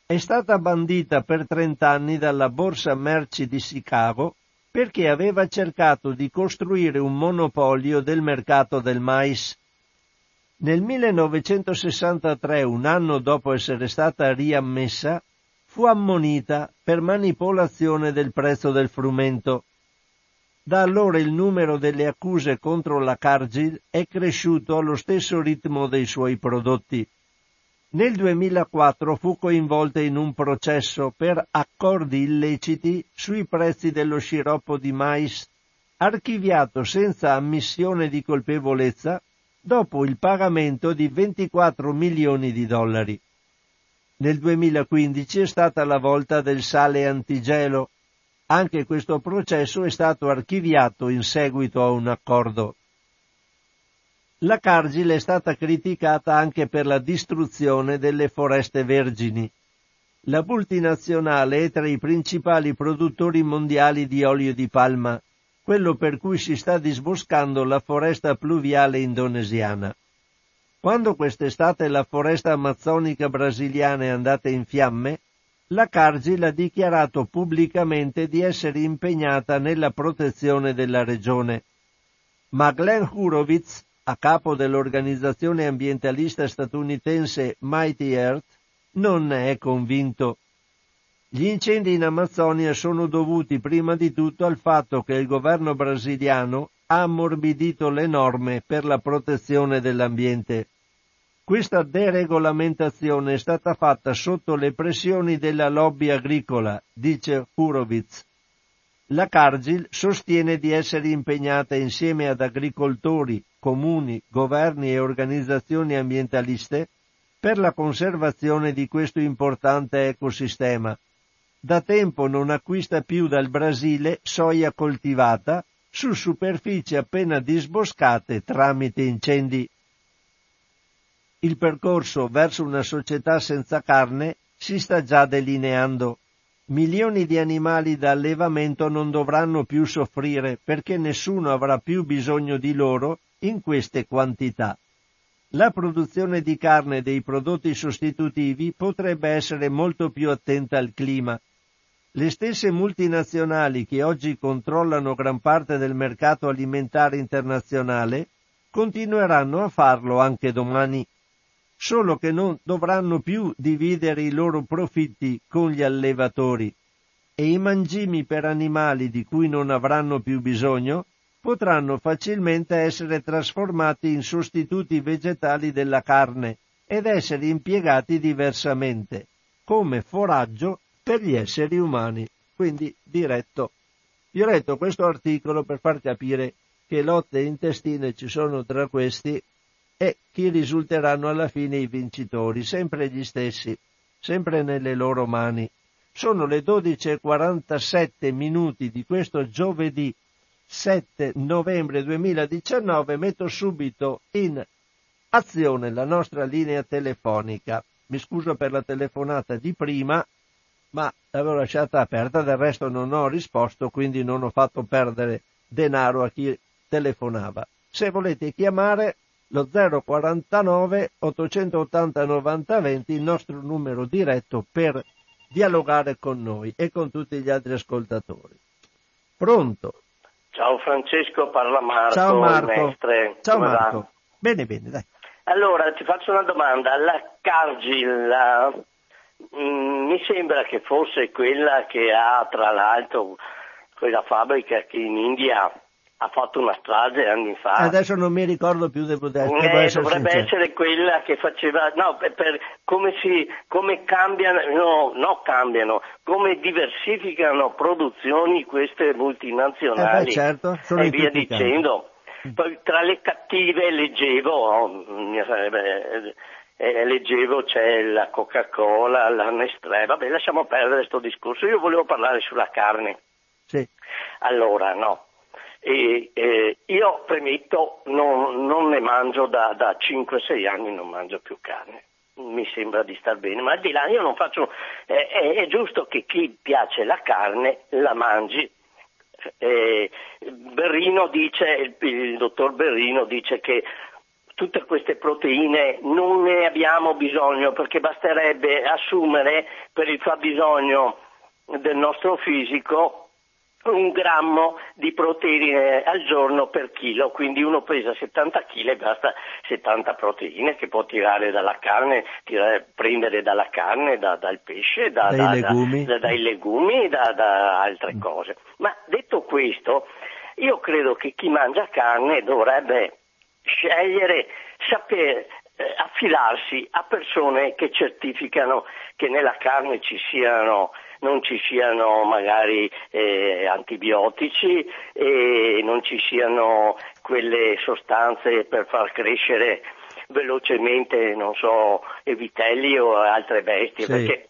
È stata bandita per 30 anni dalla borsa merci di Chicago perché aveva cercato di costruire un monopolio del mercato del mais nel 1963, un anno dopo essere stata riammessa, fu ammonita per manipolazione del prezzo del frumento. Da allora il numero delle accuse contro la Cargill è cresciuto allo stesso ritmo dei suoi prodotti. Nel 2004 fu coinvolta in un processo per accordi illeciti sui prezzi dello sciroppo di mais, archiviato senza ammissione di colpevolezza dopo il pagamento di 24 milioni di dollari. Nel 2015 è stata la volta del sale antigelo. Anche questo processo è stato archiviato in seguito a un accordo. La Cargill è stata criticata anche per la distruzione delle foreste vergini. La multinazionale è tra i principali produttori mondiali di olio di palma quello per cui si sta disboscando la foresta pluviale indonesiana. Quando quest'estate la foresta amazzonica brasiliana è andata in fiamme, la Cargill ha dichiarato pubblicamente di essere impegnata nella protezione della regione. Ma Glenn Hurowitz, a capo dell'organizzazione ambientalista statunitense Mighty Earth, non ne è convinto. Gli incendi in Amazzonia sono dovuti prima di tutto al fatto che il governo brasiliano ha ammorbidito le norme per la protezione dell'ambiente. Questa deregolamentazione è stata fatta sotto le pressioni della lobby agricola, dice Horowitz. La Cargill sostiene di essere impegnata insieme ad agricoltori, comuni, governi e organizzazioni ambientaliste per la conservazione di questo importante ecosistema da tempo non acquista più dal Brasile soia coltivata su superfici appena disboscate tramite incendi. Il percorso verso una società senza carne si sta già delineando. Milioni di animali da allevamento non dovranno più soffrire perché nessuno avrà più bisogno di loro in queste quantità. La produzione di carne e dei prodotti sostitutivi potrebbe essere molto più attenta al clima le stesse multinazionali che oggi controllano gran parte del mercato alimentare internazionale continueranno a farlo anche domani, solo che non dovranno più dividere i loro profitti con gli allevatori. E i mangimi per animali di cui non avranno più bisogno potranno facilmente essere trasformati in sostituti vegetali della carne ed essere impiegati diversamente, come foraggio per gli esseri umani, quindi diretto. Vi ho letto questo articolo per far capire che lotte intestine ci sono tra questi e chi risulteranno alla fine i vincitori, sempre gli stessi, sempre nelle loro mani. Sono le 12.47 minuti di questo giovedì 7 novembre 2019, metto subito in azione la nostra linea telefonica. Mi scuso per la telefonata di prima, ma l'avevo lasciata aperta, del resto non ho risposto, quindi non ho fatto perdere denaro a chi telefonava. Se volete chiamare lo 049 880 90 20, il nostro numero diretto per dialogare con noi e con tutti gli altri ascoltatori. Pronto? Ciao Francesco, parla Marco. Ciao Marco. Mestre. Ciao Come Marco. Va? Bene, bene, dai. Allora, ti faccio una domanda. La Cargill. Mm, mi sembra che fosse quella che ha, tra l'altro, quella fabbrica che in India ha fatto una strage anni fa. Adesso non mi ricordo più, devo, dire, eh, essere dovrebbe sincero. essere quella che faceva, no, per, per come, si, come cambiano, no, no, cambiano, come diversificano produzioni queste multinazionali eh beh, certo, e via dicendo. Poi tra le cattive leggevo, oh, eh, leggevo c'è la Coca-Cola, la Nestlé, vabbè lasciamo perdere questo discorso, io volevo parlare sulla carne. Sì. Allora, no, e, eh, io premetto, non, non ne mangio da, da 5-6 anni, non mangio più carne. Mi sembra di star bene, ma al di là io non faccio. Eh, è, è, giusto che chi piace la carne la mangi. Eh, Berrino dice, il, il dottor Berrino dice che tutte queste proteine non ne abbiamo bisogno perché basterebbe assumere per il fabbisogno del nostro fisico un grammo di proteine al giorno per chilo, quindi uno pesa 70 kg e basta 70 proteine che può tirare dalla carne, tirare, prendere dalla carne, da, dal pesce, da, dai, da, legumi. dai legumi, da, altre mm. cose. Ma detto questo, io credo che chi mangia carne dovrebbe scegliere, sapere, eh, affidarsi a persone che certificano che nella carne ci siano non ci siano magari eh, antibiotici e non ci siano quelle sostanze per far crescere velocemente, non so, i vitelli o altre bestie, sì. perché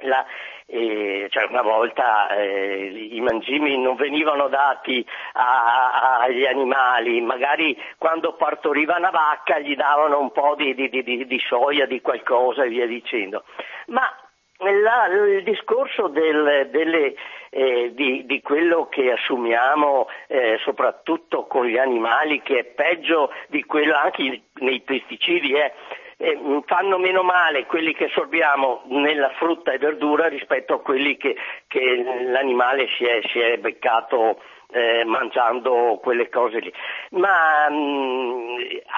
la, eh, cioè una volta eh, i mangimi non venivano dati a, a, agli animali, magari quando partoriva una vacca gli davano un po' di, di, di, di soia, di qualcosa e via dicendo. Ma la, il discorso del, delle, eh, di, di, quello che assumiamo eh, soprattutto con gli animali, che è peggio di quello anche nei pesticidi, eh, eh, fanno meno male quelli che sorbiamo nella frutta e verdura rispetto a quelli che, che l'animale si è, si è beccato eh, mangiando quelle cose lì. Ma mh, mm,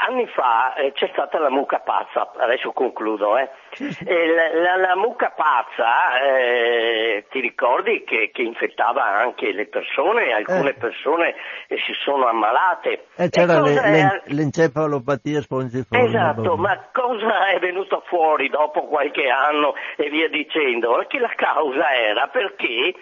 anni fa eh, c'è stata la mucca pazza, adesso concludo, eh. la, la, la, mucca pazza, eh, ti ricordi che, che, infettava anche le persone, alcune eh. persone si sono ammalate. Eh, c'era le, è... l'encefalopatia spongiforme. Esatto, ma cosa è venuto fuori dopo qualche anno e via dicendo? Che la causa era perché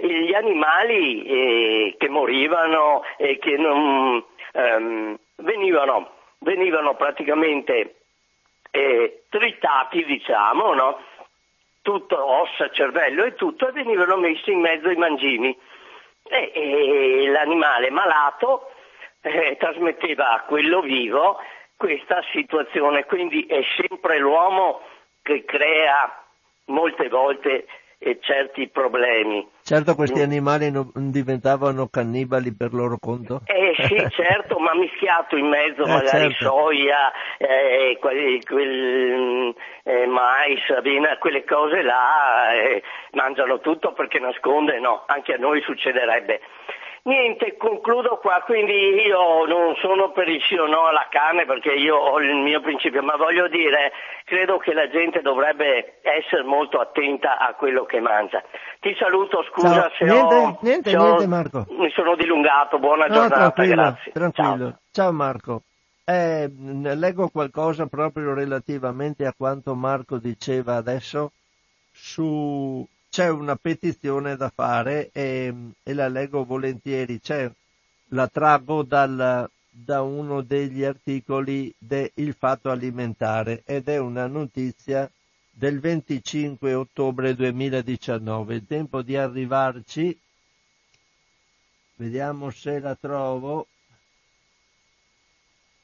gli animali eh, che morivano e che non ehm, venivano, venivano, praticamente eh, tritati, diciamo, no? tutto ossa, cervello e tutto, e venivano messi in mezzo ai mangimi. E, e l'animale malato eh, trasmetteva a quello vivo questa situazione, quindi è sempre l'uomo che crea molte volte e certi problemi. Certo questi mm. animali non diventavano cannibali per loro conto? Eh sì, [LAUGHS] certo, ma mischiato in mezzo eh, magari certo. soia, eh, quel, quel eh, mais, avena, quelle cose là, eh, mangiano tutto perché nasconde, no, anche a noi succederebbe. Niente, concludo qua, quindi io non sono per il sì o no alla carne perché io ho il mio principio, ma voglio dire, credo che la gente dovrebbe essere molto attenta a quello che mangia. Ti saluto, scusa Ciao. se niente, ho, niente, se niente, Marco. mi sono dilungato, buona no, giornata, tranquillo, grazie. Tranquillo. Ciao, Ciao Marco. Eh, leggo qualcosa proprio relativamente a quanto Marco diceva adesso su c'è una petizione da fare e, e la leggo volentieri, c'è, la traggo dal, da uno degli articoli del Fatto Alimentare ed è una notizia del 25 ottobre 2019. Il tempo di arrivarci, vediamo se la trovo.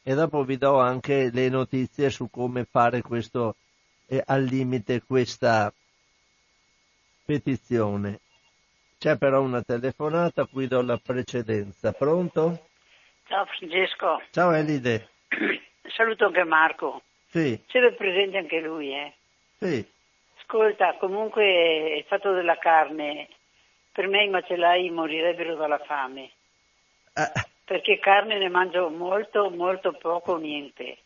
E dopo vi do anche le notizie su come fare questo eh, al limite questa petizione. C'è però una telefonata a cui do la precedenza. Pronto? Ciao Francesco. Ciao Elide. [CLEARS THROAT] Saluto anche Marco. Sì. C'è presente anche lui, eh? Sì. Ascolta, comunque il fatto della carne, per me i macellai morirebbero dalla fame. Eh, Perché carne ne mangio molto, molto poco niente.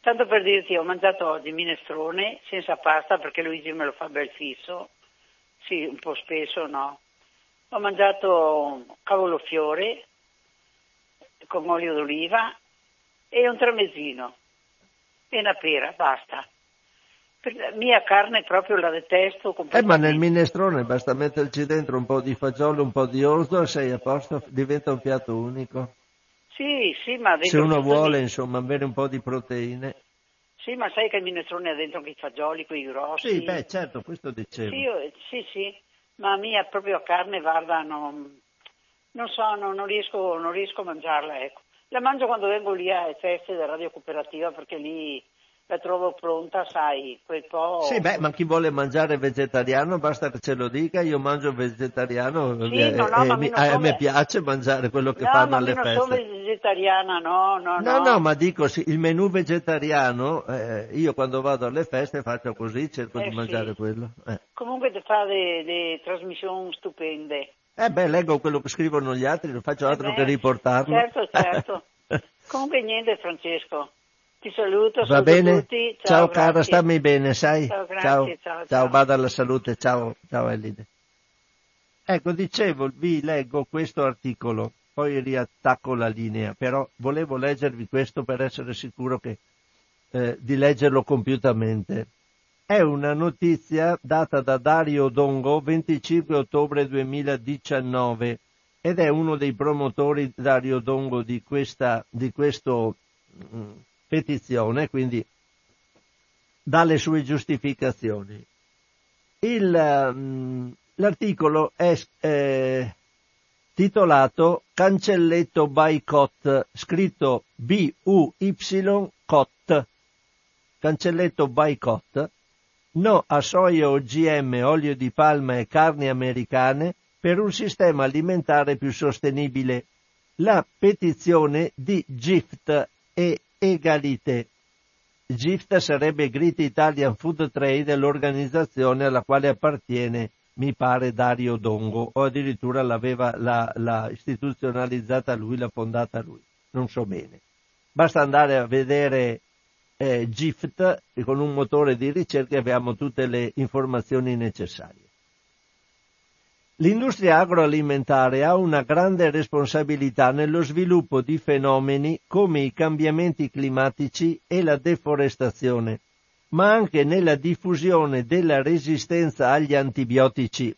Tanto per dirti, ho mangiato oggi minestrone senza pasta perché Luigi me lo fa bel fisso. Sì, un po' spesso, no. Ho mangiato cavolfiore con olio d'oliva e un tramezzino e una pera, basta. Per la mia carne proprio la detesto eh, ma nel minestrone basta metterci dentro un po' di fagiolo, un po' di orzo e sei a posto, diventa un piatto unico. Sì, sì, ma Se uno vuole, di- insomma, avere un po' di proteine. Sì, ma sai che il minestrone ha dentro anche i fagioli, quei grossi. Sì, beh, certo, questo dicevo. Sì, io- sì, sì, ma mia proprio carne, guarda, non, non so, non, non riesco, non riesco a mangiarla, ecco. La mangio quando vengo lì alle feste della radio cooperativa perché lì la trovo pronta, sai, quel po'... Sì, beh, ma chi vuole mangiare vegetariano basta che ce lo dica, io mangio vegetariano Sì, e, no, no, e ma mi- mi non a me piace mangiare quello che no, fanno ma alle io non sono feste. vegetariana, no, no, No, no. no, ma dico sì, il menù vegetariano, eh, io quando vado alle feste faccio così, cerco Eh, di sì. mangiare quello. Eh. Comunque ti fa delle trasmissioni stupende. Eh beh, leggo quello che scrivono gli altri, non faccio altro Eh che beh, riportarlo. Certo, certo. [LAUGHS] Comunque niente Francesco, ti saluto, Va bene? tutti. Ciao, Ciao, cara, stammi bene, sai? Ciao, grazie, ciao, ciao, ciao. bada alla salute, ciao, ciao Elide. Ecco, dicevo, vi leggo questo articolo, poi riattacco la linea, però volevo leggervi questo per essere sicuro che, eh, di leggerlo compiutamente. È una notizia data da Dario Dongo 25 ottobre 2019 ed è uno dei promotori Dario Dongo di questa di questo, mm, petizione, quindi dà le sue giustificazioni. Il, mm, l'articolo è eh, titolato Cancelletto Boycott, scritto B-U-Y-COT, Cancelletto Boycott, no a soia OGM, olio di palma e carni americane per un sistema alimentare più sostenibile. La petizione di GIFT e Egalité. GIFT sarebbe Great Italian Food Trade, l'organizzazione alla quale appartiene, mi pare, Dario Dongo, o addirittura l'aveva la, la istituzionalizzata lui, l'ha fondata lui, non so bene. Basta andare a vedere eh, GIFT con un motore di ricerca abbiamo tutte le informazioni necessarie. L'industria agroalimentare ha una grande responsabilità nello sviluppo di fenomeni come i cambiamenti climatici e la deforestazione, ma anche nella diffusione della resistenza agli antibiotici.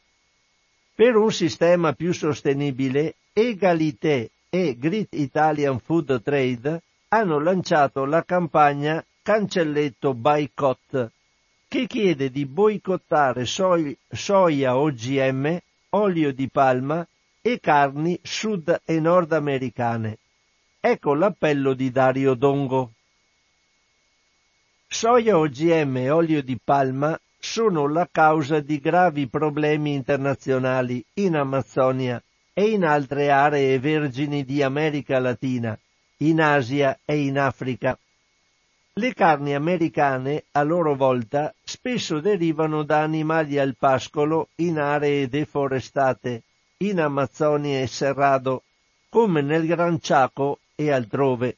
Per un sistema più sostenibile, Egalité e Great Italian Food Trade hanno lanciato la campagna Cancelletto Boycott, che chiede di boicottare soi- soia OGM, olio di palma e carni sud e nordamericane. Ecco l'appello di Dario Dongo. Soia OGM e olio di palma sono la causa di gravi problemi internazionali in Amazzonia e in altre aree vergini di America Latina, in Asia e in Africa. Le carni americane, a loro volta, spesso derivano da animali al pascolo in aree deforestate, in Amazzonia e Cerrado, come nel Gran Chaco e altrove.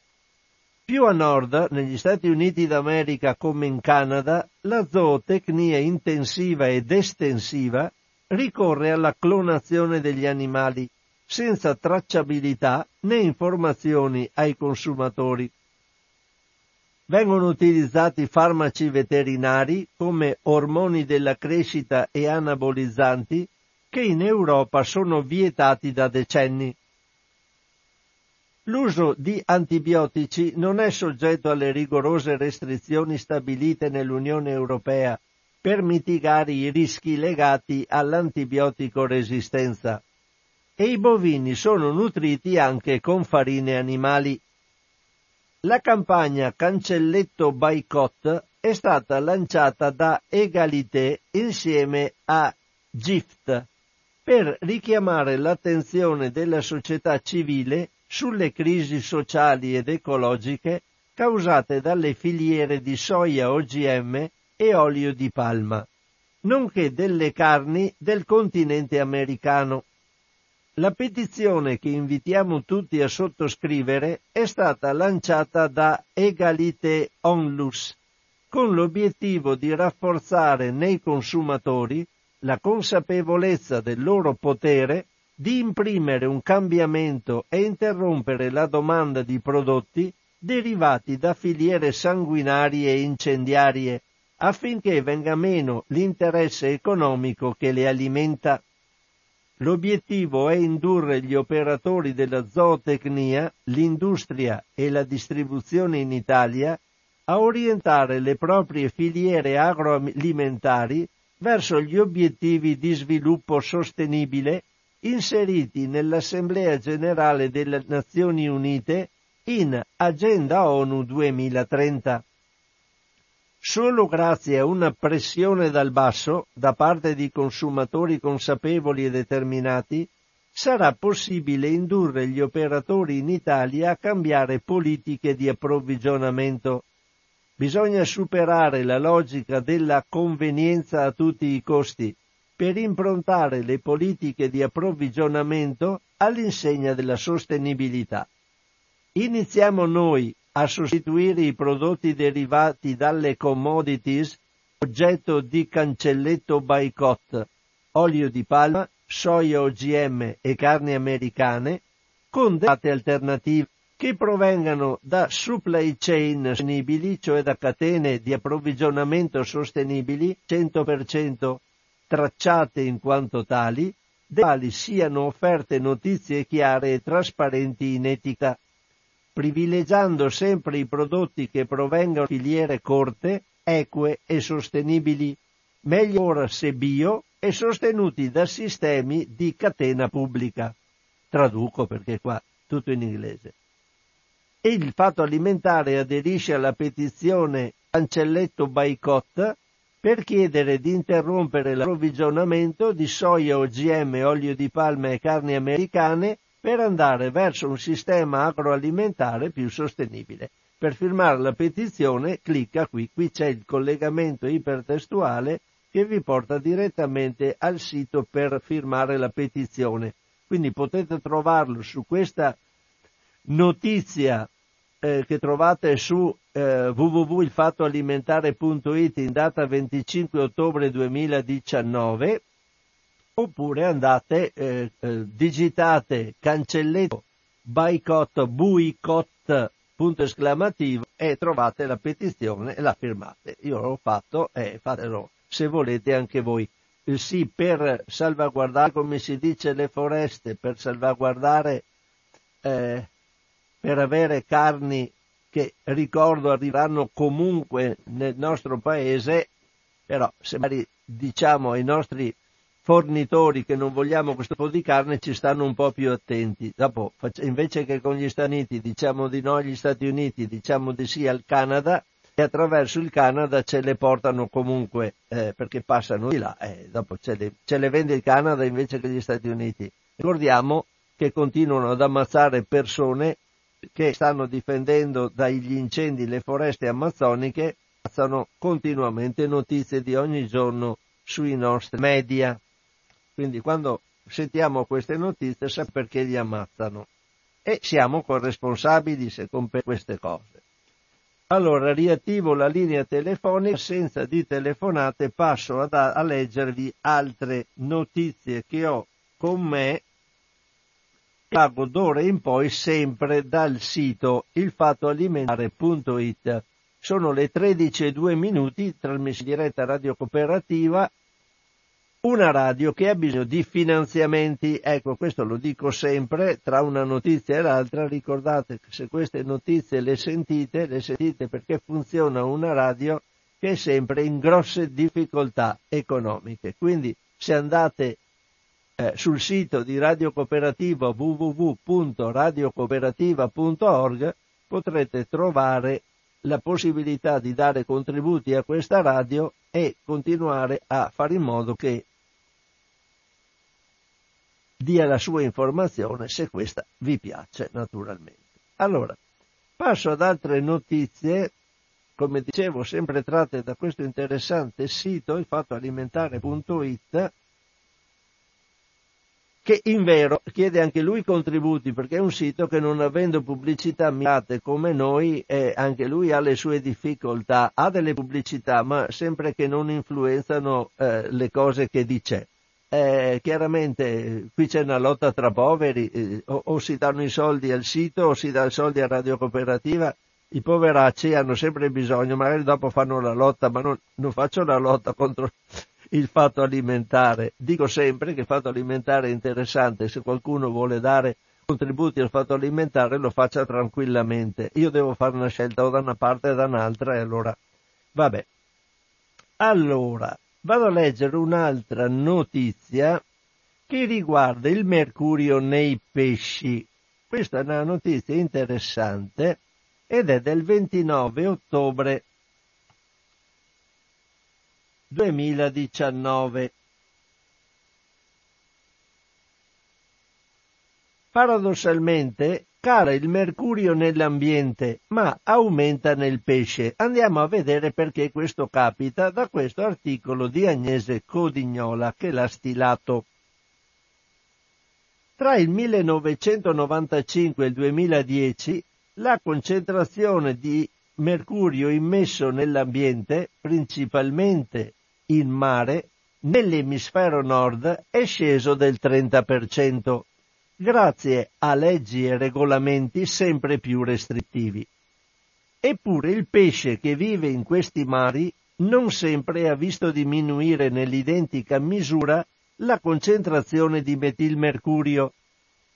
Più a nord, negli Stati Uniti d'America come in Canada, la zootecnia intensiva ed estensiva ricorre alla clonazione degli animali, senza tracciabilità né informazioni ai consumatori. Vengono utilizzati farmaci veterinari come ormoni della crescita e anabolizzanti che in Europa sono vietati da decenni. L'uso di antibiotici non è soggetto alle rigorose restrizioni stabilite nell'Unione Europea per mitigare i rischi legati all'antibiotico resistenza e i bovini sono nutriti anche con farine animali. La campagna Cancelletto Boycott è stata lanciata da Egalité insieme a GIFT per richiamare l'attenzione della società civile sulle crisi sociali ed ecologiche causate dalle filiere di soia OGM e olio di palma, nonché delle carni del continente americano. La petizione che invitiamo tutti a sottoscrivere è stata lanciata da Egalité Onlus, con l'obiettivo di rafforzare nei consumatori la consapevolezza del loro potere di imprimere un cambiamento e interrompere la domanda di prodotti derivati da filiere sanguinarie e incendiarie, affinché venga meno l'interesse economico che le alimenta. L'obiettivo è indurre gli operatori della zootecnia, l'industria e la distribuzione in Italia a orientare le proprie filiere agroalimentari verso gli obiettivi di sviluppo sostenibile inseriti nell'Assemblea generale delle Nazioni Unite in Agenda ONU 2030. Solo grazie a una pressione dal basso da parte di consumatori consapevoli e determinati sarà possibile indurre gli operatori in Italia a cambiare politiche di approvvigionamento. Bisogna superare la logica della convenienza a tutti i costi per improntare le politiche di approvvigionamento all'insegna della sostenibilità. Iniziamo noi a sostituire i prodotti derivati dalle commodities oggetto di cancelletto boycott, olio di palma, soia OGM e carni americane, con date alternative che provengano da supply chain sostenibili, cioè da catene di approvvigionamento sostenibili 100% tracciate in quanto tali, delle quali siano offerte notizie chiare e trasparenti in etica, privilegiando sempre i prodotti che provengono da filiere corte, eque e sostenibili, meglio ora se bio e sostenuti da sistemi di catena pubblica. Traduco perché qua tutto in inglese. Il fatto alimentare aderisce alla petizione Cancelletto Boycott per chiedere di interrompere l'approvvigionamento di soia OGM, olio di palma e carni americane per andare verso un sistema agroalimentare più sostenibile. Per firmare la petizione clicca qui, qui c'è il collegamento ipertestuale che vi porta direttamente al sito per firmare la petizione. Quindi potete trovarlo su questa notizia eh, che trovate su eh, www.ilfattoalimentare.it in data 25 ottobre 2019 oppure andate, eh, eh, digitate cancelletto boycott, boycott, punto esclamativo e trovate la petizione e la firmate. Io l'ho fatto e fatelo se volete anche voi. Eh, sì, per salvaguardare, come si dice, le foreste, per salvaguardare, eh, per avere carni che ricordo arriveranno comunque nel nostro paese, però se magari diciamo ai nostri fornitori che non vogliamo questo po' di carne ci stanno un po' più attenti. Dopo, invece che con gli Stati Uniti diciamo di no agli Stati Uniti, diciamo di sì al Canada e attraverso il Canada ce le portano comunque eh, perché passano di là e eh, dopo ce le, ce le vende il Canada invece che gli Stati Uniti. Ricordiamo che continuano ad ammazzare persone che stanno difendendo dagli incendi le foreste amazzoniche passano continuamente notizie di ogni giorno sui nostri media. Quindi quando sentiamo queste notizie sappiamo perché li ammazzano e siamo corresponsabili se per queste cose. Allora riattivo la linea telefonica, senza di telefonate passo a, da- a leggervi altre notizie che ho con me pago d'ora in poi sempre dal sito ilfattoalimentare.it. sono le 13 e 2 minuti, trasmessa diretta radio cooperativa, una radio che ha bisogno di finanziamenti, ecco questo lo dico sempre, tra una notizia e l'altra, ricordate che se queste notizie le sentite, le sentite perché funziona una radio che è sempre in grosse difficoltà economiche, quindi se andate eh, sul sito di Radio Cooperativa www.radiocooperativa.org potrete trovare la possibilità di dare contributi a questa radio e continuare a fare in modo che dia la sua informazione se questa vi piace naturalmente. Allora, passo ad altre notizie, come dicevo, sempre tratte da questo interessante sito, il fattoalimentare.it, che in vero chiede anche lui contributi perché è un sito che non avendo pubblicità mirate come noi eh, anche lui ha le sue difficoltà, ha delle pubblicità ma sempre che non influenzano eh, le cose che dice. Eh, chiaramente qui c'è una lotta tra poveri, eh, o, o, si danno i soldi al sito o si dà i soldi a Radio Cooperativa, i poveracci hanno sempre bisogno, magari dopo fanno la lotta, ma non, non faccio la lotta [LAUGHS] contro il fatto alimentare. Dico sempre che il fatto alimentare è interessante, se qualcuno vuole dare contributi al fatto alimentare lo faccia tranquillamente. Io devo fare una scelta o da una parte o da un'altra e allora vabbè. Allora, vado a leggere un'altra notizia che riguarda il mercurio nei pesci. Questa è una notizia interessante ed è del 29 ottobre 2019. Paradossalmente cala il mercurio nell'ambiente, ma aumenta nel pesce. Andiamo a vedere perché questo capita da questo articolo di Agnese Codignola che l'ha stilato. Tra il 1995 e il 2010 la concentrazione di mercurio immesso nell'ambiente, principalmente in mare, nell'emisfero nord è sceso del 30%, grazie a leggi e regolamenti sempre più restrittivi. Eppure il pesce che vive in questi mari non sempre ha visto diminuire nell'identica misura la concentrazione di metilmercurio,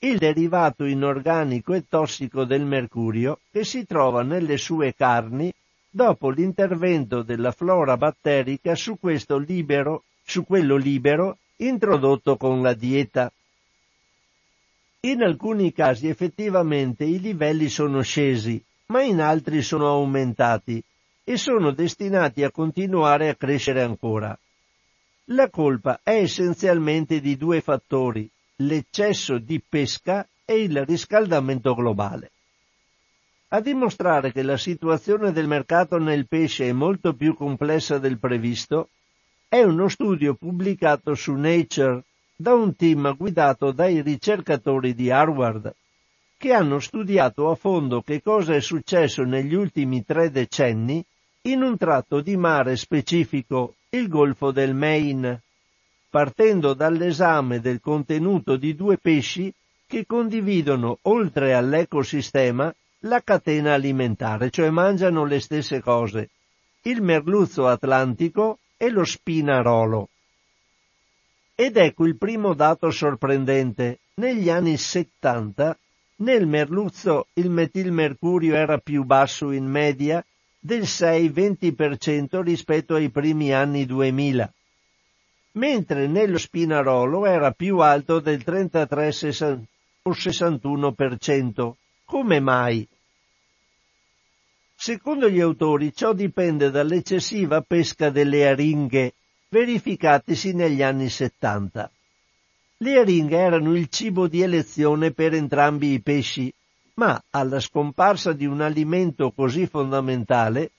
il derivato inorganico e tossico del mercurio che si trova nelle sue carni dopo l'intervento della flora batterica su libero, su quello libero introdotto con la dieta. In alcuni casi effettivamente i livelli sono scesi, ma in altri sono aumentati e sono destinati a continuare a crescere ancora. La colpa è essenzialmente di due fattori, l'eccesso di pesca e il riscaldamento globale. A dimostrare che la situazione del mercato nel pesce è molto più complessa del previsto è uno studio pubblicato su Nature da un team guidato dai ricercatori di Harvard, che hanno studiato a fondo che cosa è successo negli ultimi tre decenni in un tratto di mare specifico, il Golfo del Maine, partendo dall'esame del contenuto di due pesci che condividono, oltre all'ecosistema, la catena alimentare, cioè mangiano le stesse cose, il merluzzo atlantico e lo spinarolo. Ed ecco il primo dato sorprendente. Negli anni 70 nel merluzzo il metilmercurio era più basso in media del 6-20% rispetto ai primi anni 2000, mentre nello spinarolo era più alto del 33 o 61%. Come mai? Secondo gli autori ciò dipende dall'eccessiva pesca delle aringhe verificatisi negli anni 70. Le aringhe erano il cibo di elezione per entrambi i pesci, ma alla scomparsa di un alimento così fondamentale,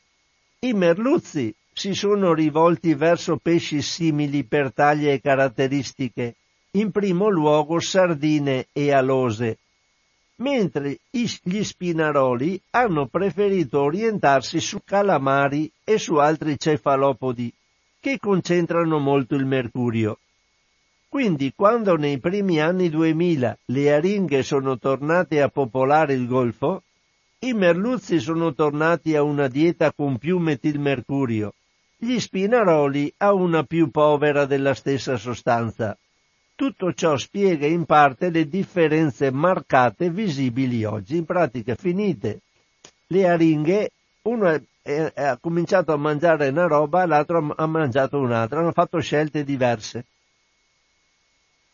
i merluzzi si sono rivolti verso pesci simili per taglie e caratteristiche, in primo luogo sardine e alose, mentre gli spinaroli hanno preferito orientarsi su calamari e su altri cefalopodi, che concentrano molto il mercurio. Quindi quando nei primi anni 2000 le aringhe sono tornate a popolare il golfo, I merluzzi sono tornati a una dieta con più metilmercurio, gli spinaroli a una più povera della stessa sostanza. Tutto ciò spiega in parte le differenze marcate visibili oggi, in pratica finite. Le aringhe, uno è, ha cominciato a mangiare una roba, l'altro ha mangiato un'altra, hanno fatto scelte diverse.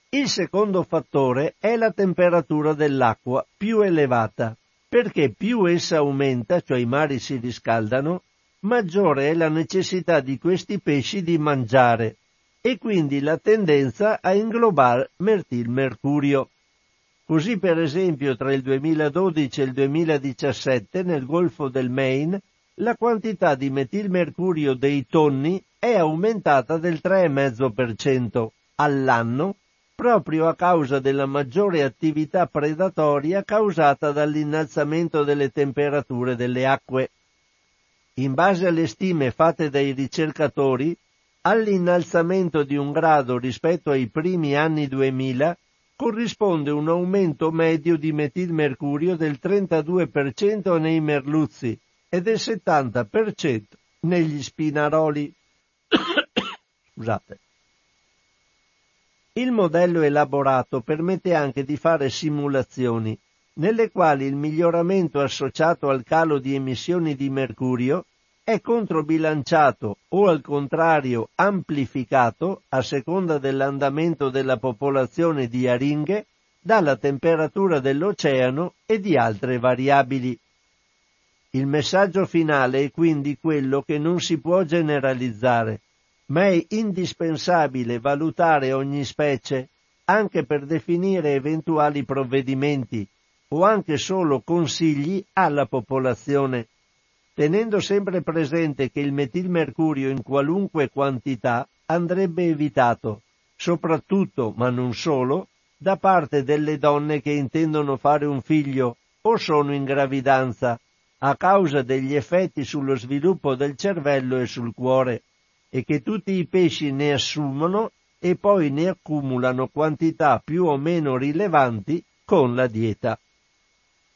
Il secondo fattore è la temperatura dell'acqua più elevata, perché più essa aumenta, cioè i mari si riscaldano, maggiore è la necessità di questi pesci di mangiare e quindi la tendenza a inglobare il mercurio. Così per esempio tra il 2012 e il 2017 nel Golfo del Maine la quantità di metilmercurio dei tonni è aumentata del 3,5% all'anno proprio a causa della maggiore attività predatoria causata dall'innalzamento delle temperature delle acque. In base alle stime fatte dai ricercatori, all'innalzamento di un grado rispetto ai primi anni 2000 corrisponde un aumento medio di metilmercurio del 32% nei merluzzi e del 70% negli spinaroli. [COUGHS] Scusate. Il modello elaborato permette anche di fare simulazioni nelle quali il miglioramento associato al calo di emissioni di mercurio è controbilanciato o al contrario amplificato a seconda dell'andamento della popolazione di aringhe dalla temperatura dell'oceano e di altre variabili. Il messaggio finale è quindi quello che non si può generalizzare, ma è indispensabile valutare ogni specie anche per definire eventuali provvedimenti o anche solo consigli alla popolazione tenendo sempre presente che il metilmercurio in qualunque quantità andrebbe evitato, soprattutto, ma non solo, da parte delle donne che intendono fare un figlio o sono in gravidanza, a causa degli effetti sullo sviluppo del cervello e sul cuore, e che tutti i pesci ne assumono e poi ne accumulano quantità più o meno rilevanti con la dieta.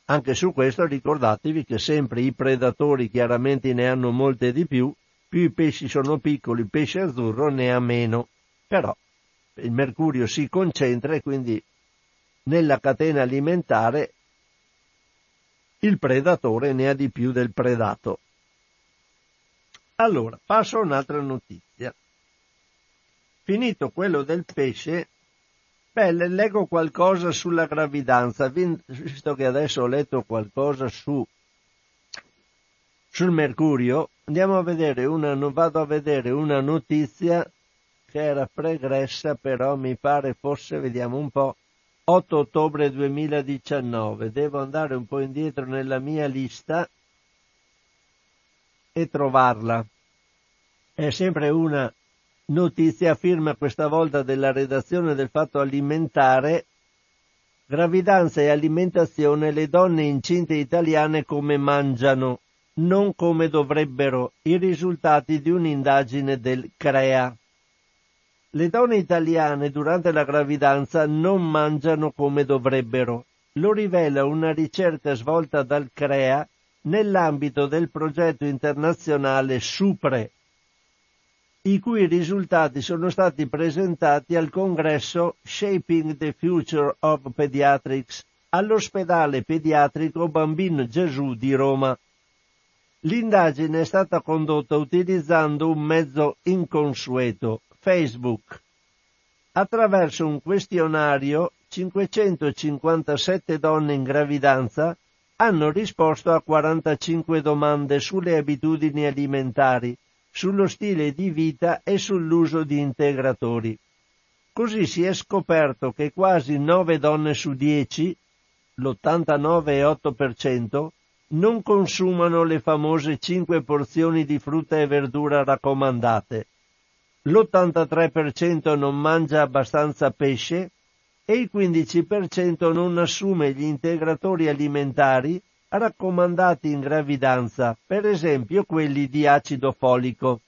Anche su questo ricordatevi che sempre i predatori chiaramente ne hanno molte di più, più i pesci sono piccoli, il pesce azzurro ne ha meno. Però il mercurio si concentra e quindi nella catena alimentare il predatore ne ha di più del predato. Allora, passo a un'altra notizia. Finito quello del pesce, Beh, le leggo qualcosa sulla gravidanza, visto che adesso ho letto qualcosa su, sul mercurio, andiamo a vedere una, vado a vedere una notizia che era pregressa, però mi pare fosse, vediamo un po', 8 ottobre 2019. Devo andare un po' indietro nella mia lista e trovarla. È sempre una Notizia firma questa volta della redazione del Fatto Alimentare Gravidanza e alimentazione le donne incinte italiane come mangiano, non come dovrebbero, i risultati di un'indagine del CREA. Le donne italiane durante la gravidanza non mangiano come dovrebbero. Lo rivela una ricerca svolta dal CREA nell'ambito del progetto internazionale SUPRE, i cui risultati sono stati presentati al congresso Shaping the Future of Pediatrics all'ospedale pediatrico Bambino Gesù di Roma. L'indagine è stata condotta utilizzando un mezzo inconsueto, Facebook. Attraverso un questionario 557 donne in gravidanza hanno risposto a 45 domande sulle abitudini alimentari sullo stile di vita e sull'uso di integratori. Così si è scoperto che quasi 9 donne su 10, l'89,8%, non consumano le famose 5 porzioni di frutta e verdura raccomandate. L'83% non mangia abbastanza pesce e il 15% non assume gli integratori alimentari raccomandati in gravidanza, per esempio quelli di acido folico.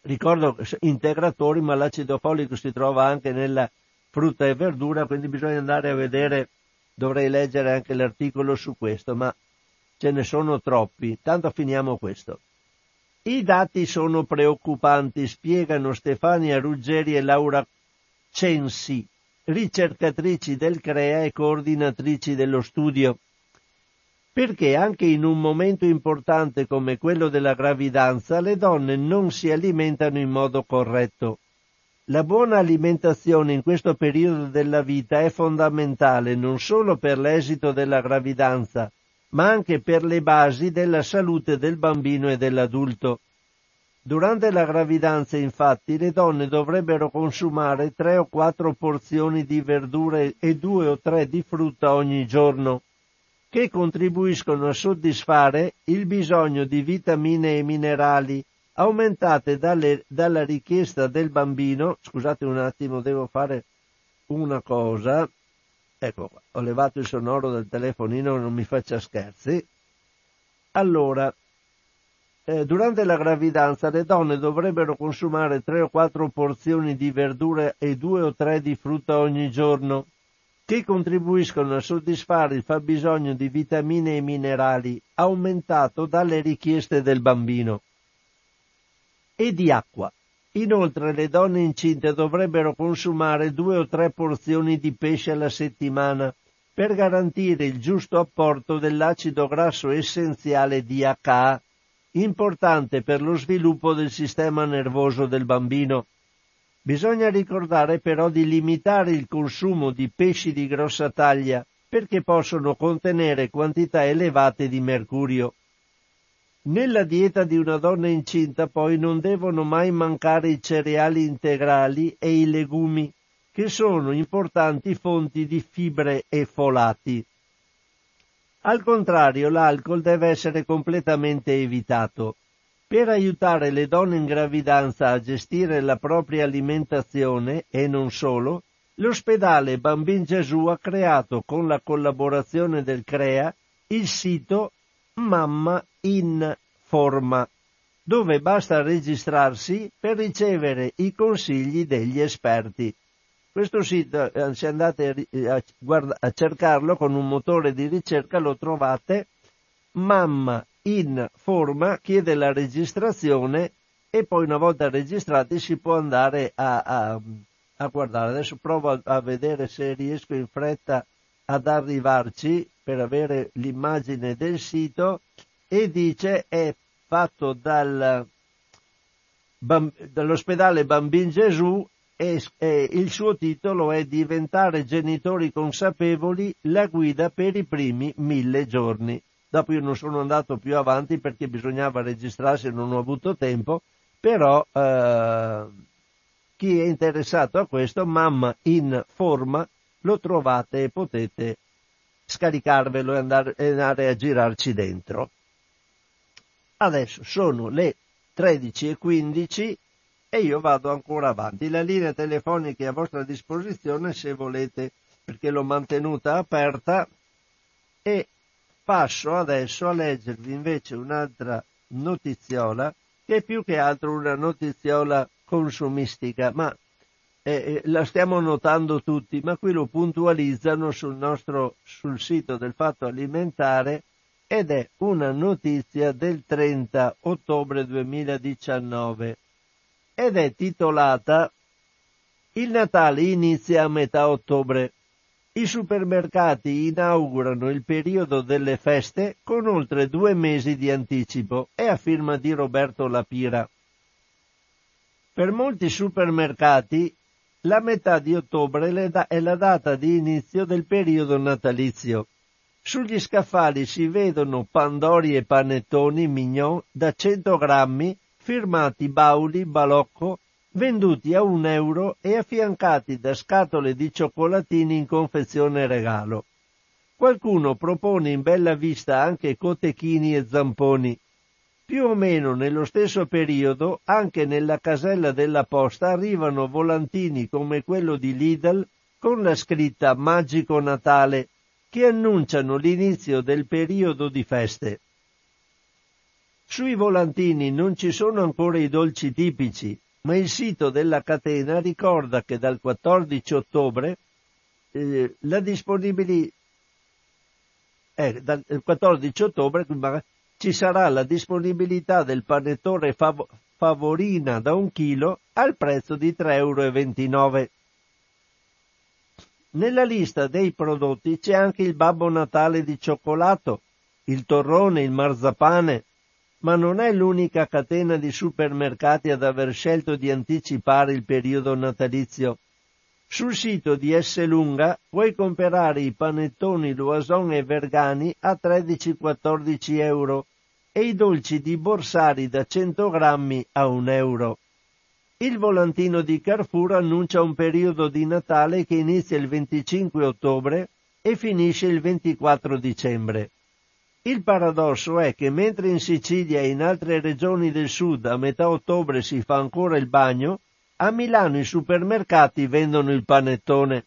Ricordo integratori, ma l'acido folico si trova anche nella frutta e verdura, quindi bisogna andare a vedere, dovrei leggere anche l'articolo su questo, ma ce ne sono troppi, tanto finiamo questo. I dati sono preoccupanti, spiegano Stefania Ruggeri e Laura Censi, ricercatrici del CREA e coordinatrici dello studio. Perché anche in un momento importante come quello della gravidanza le donne non si alimentano in modo corretto. La buona alimentazione in questo periodo della vita è fondamentale non solo per l'esito della gravidanza, ma anche per le basi della salute del bambino e dell'adulto. Durante la gravidanza, infatti, le donne dovrebbero consumare tre o quattro porzioni di verdure e due o tre di frutta ogni giorno, che contribuiscono a soddisfare il bisogno di vitamine e minerali aumentate dalle, dalla richiesta del bambino. Scusate un attimo, devo fare una cosa. Ecco ho levato il sonoro del telefonino, non mi faccia scherzi. Allora, eh, durante la gravidanza le donne dovrebbero consumare 3 o 4 porzioni di verdure e 2 o 3 di frutta ogni giorno, che contribuiscono a soddisfare il fabbisogno di vitamine e minerali aumentato dalle richieste del bambino. E di acqua. Inoltre le donne incinte dovrebbero consumare due o tre porzioni di pesce alla settimana per garantire il giusto apporto dell'acido grasso essenziale DHA, importante per lo sviluppo del sistema nervoso del bambino. Bisogna ricordare però di limitare il consumo di pesci di grossa taglia perché possono contenere quantità elevate di mercurio. Nella dieta di una donna incinta poi non devono mai mancare i cereali integrali e i legumi, che sono importanti fonti di fibre e folati. Al contrario, l'alcol deve essere completamente evitato. Per aiutare le donne in gravidanza a gestire la propria alimentazione e non solo, l'ospedale Bambin Gesù ha creato con la collaborazione del CREA il sito Mamma in Forma, dove basta registrarsi per ricevere i consigli degli esperti. Questo sito, eh, se andate a, guarda, a cercarlo con un motore di ricerca, lo trovate Mamma in Forma, chiede la registrazione e poi una volta registrati si può andare a, a, a guardare. Adesso provo a, a vedere se riesco in fretta ad arrivarci per avere l'immagine del sito e dice è fatto dal, dall'ospedale Bambin Gesù e, e, il suo titolo è Diventare genitori consapevoli, la guida per i primi mille giorni. Dopo io non sono andato più avanti perché bisognava registrarsi e non ho avuto tempo, però eh, chi è interessato a questo, Mamma in Forma, lo trovate e potete scaricarvelo e andare, e andare a girarci dentro. Adesso sono le 13.15 e io vado ancora avanti. La linea telefonica è a vostra disposizione se volete, perché l'ho mantenuta aperta e passo adesso a leggervi invece un'altra notiziola che è più che altro una notiziola consumistica, ma eh, eh la stiamo notando tutti, ma qui lo puntualizzano sul nostro sul sito del Fatto Alimentare ed è una notizia del 30 ottobre 2019 ed è titolata Il Natale inizia a metà ottobre. I supermercati inaugurano il periodo delle feste con oltre due mesi di anticipo. È a firma di Roberto Lapira. Per molti supermercati la metà di ottobre è la data di inizio del periodo natalizio. Sugli scaffali si vedono pandori e panettoni mignon da 100 grammi firmati Bauli, Balocco, venduti a un euro e affiancati da scatole di cioccolatini in confezione regalo. Qualcuno propone in bella vista anche cotechini e zamponi. Più o meno nello stesso periodo, anche nella casella della posta arrivano volantini come quello di Lidl con la scritta Magico Natale, che annunciano l'inizio del periodo di feste. Sui volantini non ci sono ancora i dolci tipici, ma il sito della catena ricorda che dal 14 ottobre eh, la disponibilità eh, dal 14 ottobre ci sarà la disponibilità del panettone fav- favorina da un chilo al prezzo di 3,29 euro. Nella lista dei prodotti c'è anche il Babbo Natale di cioccolato, il torrone, il marzapane, ma non è l'unica catena di supermercati ad aver scelto di anticipare il periodo natalizio. Sul sito di Esselunga puoi comprare i panettoni Loison e Vergani a 13-14 euro e i dolci di Borsari da 100 grammi a 1 euro. Il volantino di Carrefour annuncia un periodo di Natale che inizia il 25 ottobre e finisce il 24 dicembre. Il paradosso è che mentre in Sicilia e in altre regioni del sud a metà ottobre si fa ancora il bagno, a Milano i supermercati vendono il panettone.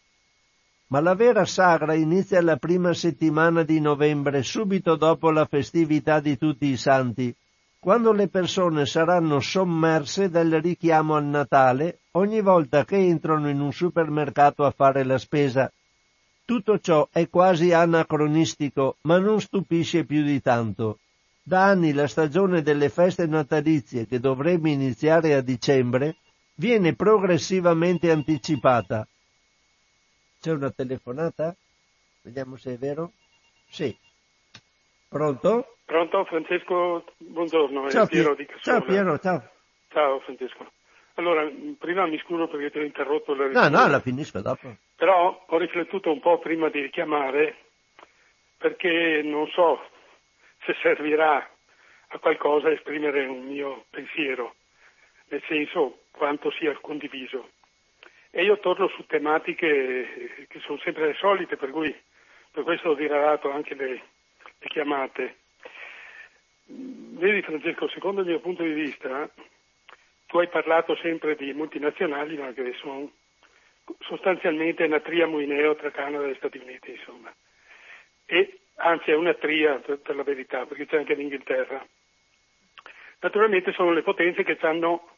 Ma la vera sagra inizia la prima settimana di novembre, subito dopo la festività di tutti i santi, quando le persone saranno sommerse dal richiamo al Natale ogni volta che entrano in un supermercato a fare la spesa. Tutto ciò è quasi anacronistico, ma non stupisce più di tanto. Da anni la stagione delle feste natalizie, che dovrebbe iniziare a dicembre, viene progressivamente anticipata. C'è una telefonata? Vediamo se è vero. Sì. Pronto? Pronto Francesco, buongiorno. Ciao Piero, ciao, Piero ciao. Ciao Francesco. Allora, prima mi scuso perché ti ho interrotto la risposta. No, no, la finisco dopo. Però ho riflettuto un po' prima di richiamare perché non so se servirà a qualcosa esprimere un mio pensiero, nel senso quanto sia condiviso. E io torno su tematiche che sono sempre le solite, per cui per questo ho diradato anche le, le chiamate. Vedi Francesco, secondo il mio punto di vista, tu hai parlato sempre di multinazionali, ma che sono sostanzialmente una tria muineo tra Canada e Stati Uniti, insomma. E anzi è una tria per, per la verità, perché c'è anche l'Inghilterra. Naturalmente sono le potenze che hanno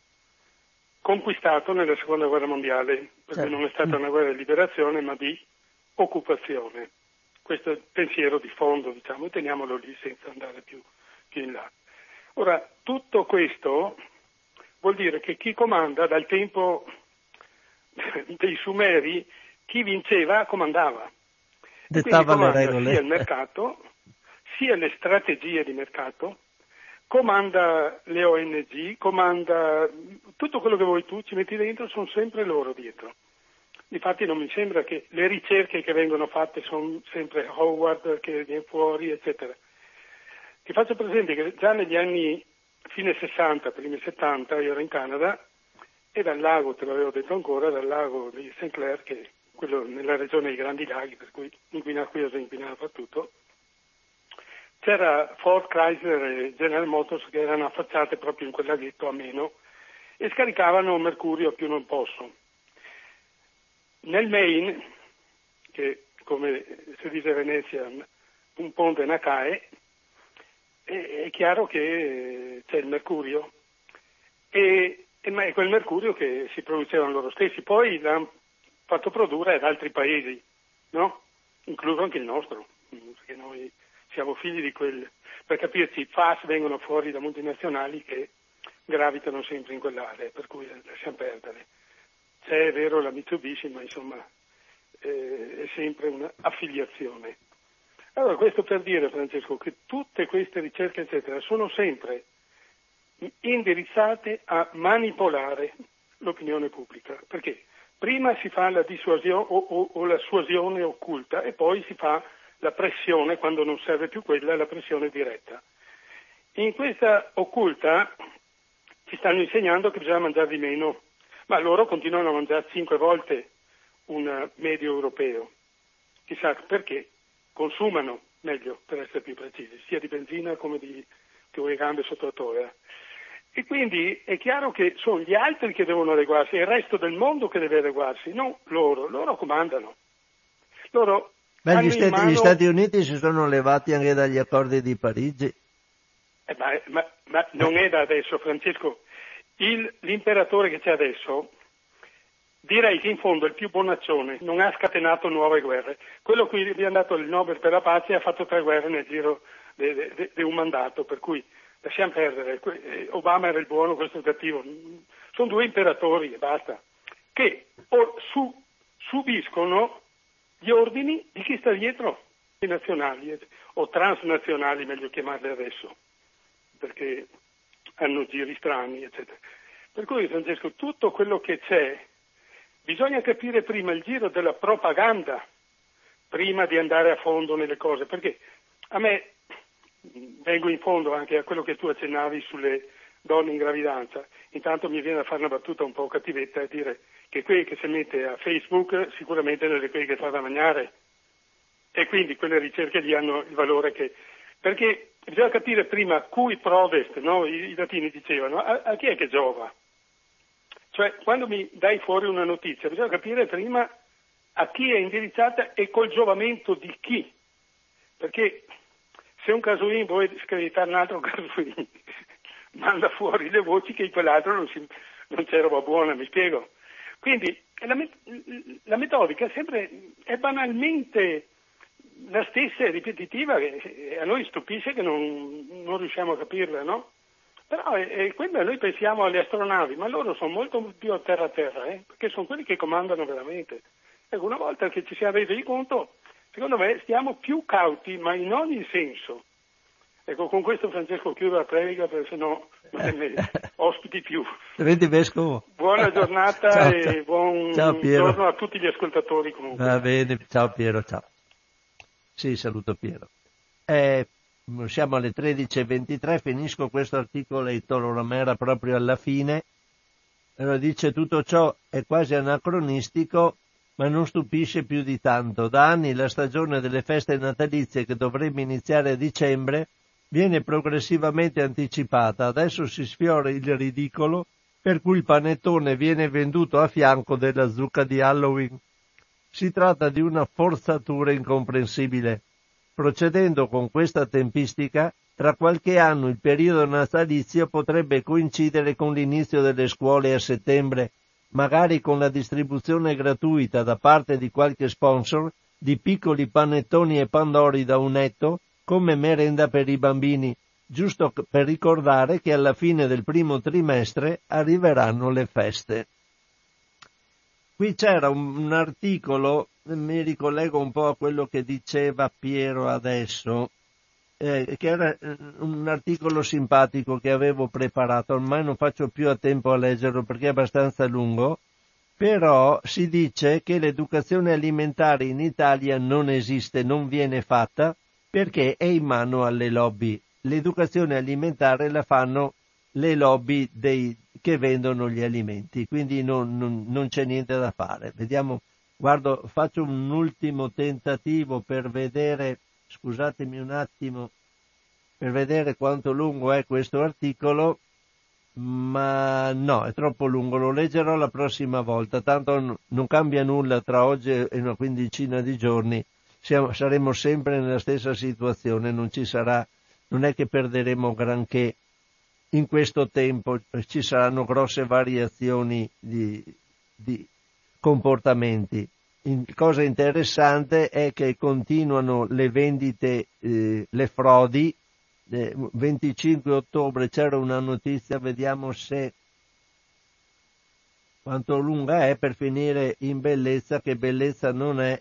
conquistato nella seconda guerra mondiale, perché certo. non è stata una guerra di liberazione ma di occupazione. Questo è il pensiero di fondo, diciamo, e teniamolo lì senza andare più, più in là. Ora, tutto questo vuol dire che chi comanda dal tempo [LAUGHS] dei Sumeri, chi vinceva comandava. Dettava le regole. Sia il mercato, sia le strategie di mercato, comanda le ONG, comanda tutto quello che vuoi tu, ci metti dentro, sono sempre loro dietro. Infatti non mi sembra che le ricerche che vengono fatte sono sempre Howard che viene fuori, eccetera. Ti faccio presente che già negli anni fine 60, primi 70, io ero in Canada e dal lago, te l'avevo detto ancora, dal lago di St. Clair, che è quello nella regione dei Grandi Laghi, per cui inquina qui inquinava tutto, c'era Ford, Chrysler e General Motors che erano affacciate proprio in quel laghetto a meno e scaricavano mercurio più non posso. Nel Maine, che come si dice a Venezia, un ponte Nacae, è, è chiaro che c'è il mercurio e, e, ma è quel mercurio che si producevano loro stessi, poi l'hanno fatto produrre ad altri paesi, no? incluso anche il nostro, perché noi siamo figli di quel, per capirci, i FAS vengono fuori da multinazionali che gravitano sempre in quell'area, per cui lasciamo perdere. C'è, è vero, la Mitsubishi, ma insomma eh, è sempre un'affiliazione. Allora, questo per dire, Francesco, che tutte queste ricerche, eccetera, sono sempre indirizzate a manipolare l'opinione pubblica. Perché? Prima si fa la dissuasione o, o, o la suasione occulta e poi si fa la pressione, quando non serve più quella, la pressione diretta. In questa occulta ci stanno insegnando che bisogna mangiare di meno, ma loro continuano a mangiare cinque volte un medio europeo. Chissà perché consumano meglio, per essere più precisi, sia di benzina come di gambe sotto la toia. E quindi è chiaro che sono gli altri che devono adeguarsi, è il resto del mondo che deve adeguarsi, non loro, loro comandano. Loro Beh, gli, Stati, mano... gli, Stati, Uniti si sono levati anche dagli accordi di Parigi. Eh, ma, ma, ma, non è da adesso, Francesco. Il, l'imperatore che c'è adesso direi che in fondo è il più bonaccione, non ha scatenato nuove guerre. Quello cui gli hanno dato il Nobel per la pace ha fatto tre guerre nel giro di un mandato, per cui lasciamo perdere. Eh, Obama era il buono, questo è il cattivo. Sono due imperatori e basta, che su, subiscono gli ordini di chi sta dietro, i nazionali o transnazionali, meglio chiamarli adesso, perché hanno giri strani, eccetera. Per cui, Francesco, tutto quello che c'è, bisogna capire prima il giro della propaganda, prima di andare a fondo nelle cose, perché a me vengo in fondo anche a quello che tu accennavi sulle donne in gravidanza. Intanto mi viene a fare una battuta un po' cattivetta e dire che quelli che si mette a Facebook sicuramente non è quelli che fa da mangiare e quindi quelle ricerche gli hanno il valore che... Perché bisogna capire prima cui prodest, no? I, I, latini dicevano, a, a chi è che giova? Cioè, quando mi dai fuori una notizia, bisogna capire prima a chi è indirizzata e col giovamento di chi. Perché se un casolino vuole screditare un altro [LAUGHS] casolino, manda fuori le voci che in quell'altro non, si, non c'è roba buona, mi spiego. Quindi la, la metodica è sempre è banalmente la stessa è ripetitiva e a noi stupisce che non, non riusciamo a capirla, no? Però è, è noi pensiamo alle astronavi, ma loro sono molto più a terra a terra, eh? perché sono quelli che comandano veramente. Ecco, una volta che ci siamo resi conto, secondo me stiamo più cauti, ma in ogni senso. Ecco, con questo Francesco chiudo la predica perché sennò non ne [LAUGHS] ospiti più. Vedi vescovo. Buona giornata ciao, e ciao. buon ciao, giorno a tutti gli ascoltatori comunque. Va bene, ciao Piero, ciao. Sì, saluto Piero. Eh, siamo alle 13.23, finisco questo articolo e Toro Romera proprio alla fine. Allora dice tutto ciò è quasi anacronistico, ma non stupisce più di tanto. Da anni la stagione delle feste natalizie che dovrebbe iniziare a dicembre viene progressivamente anticipata. Adesso si sfiora il ridicolo per cui il panettone viene venduto a fianco della zucca di Halloween. Si tratta di una forzatura incomprensibile. Procedendo con questa tempistica, tra qualche anno il periodo natalizio potrebbe coincidere con l'inizio delle scuole a settembre, magari con la distribuzione gratuita da parte di qualche sponsor di piccoli panettoni e pandori da un etto come merenda per i bambini, giusto per ricordare che alla fine del primo trimestre arriveranno le feste. Qui c'era un, articolo, mi ricollego un po' a quello che diceva Piero adesso, eh, che era eh, un articolo simpatico che avevo preparato, ormai non faccio più a tempo a leggerlo perché è abbastanza lungo, però si dice che l'educazione alimentare in Italia non esiste, non viene fatta perché è in mano alle lobby. L'educazione alimentare la fanno le lobby dei, che vendono gli alimenti, quindi non, non, non c'è niente da fare. Vediamo, guardo, faccio un ultimo tentativo per vedere, scusatemi un attimo, per vedere quanto lungo è questo articolo, ma no, è troppo lungo, lo leggerò la prossima volta, tanto non cambia nulla tra oggi e una quindicina di giorni, Siamo, saremo sempre nella stessa situazione, non ci sarà, non è che perderemo granché in questo tempo ci saranno grosse variazioni di, di comportamenti. In, cosa interessante è che continuano le vendite, eh, le frodi. Eh, 25 ottobre c'era una notizia, vediamo se quanto lunga è per finire in bellezza, che bellezza non è.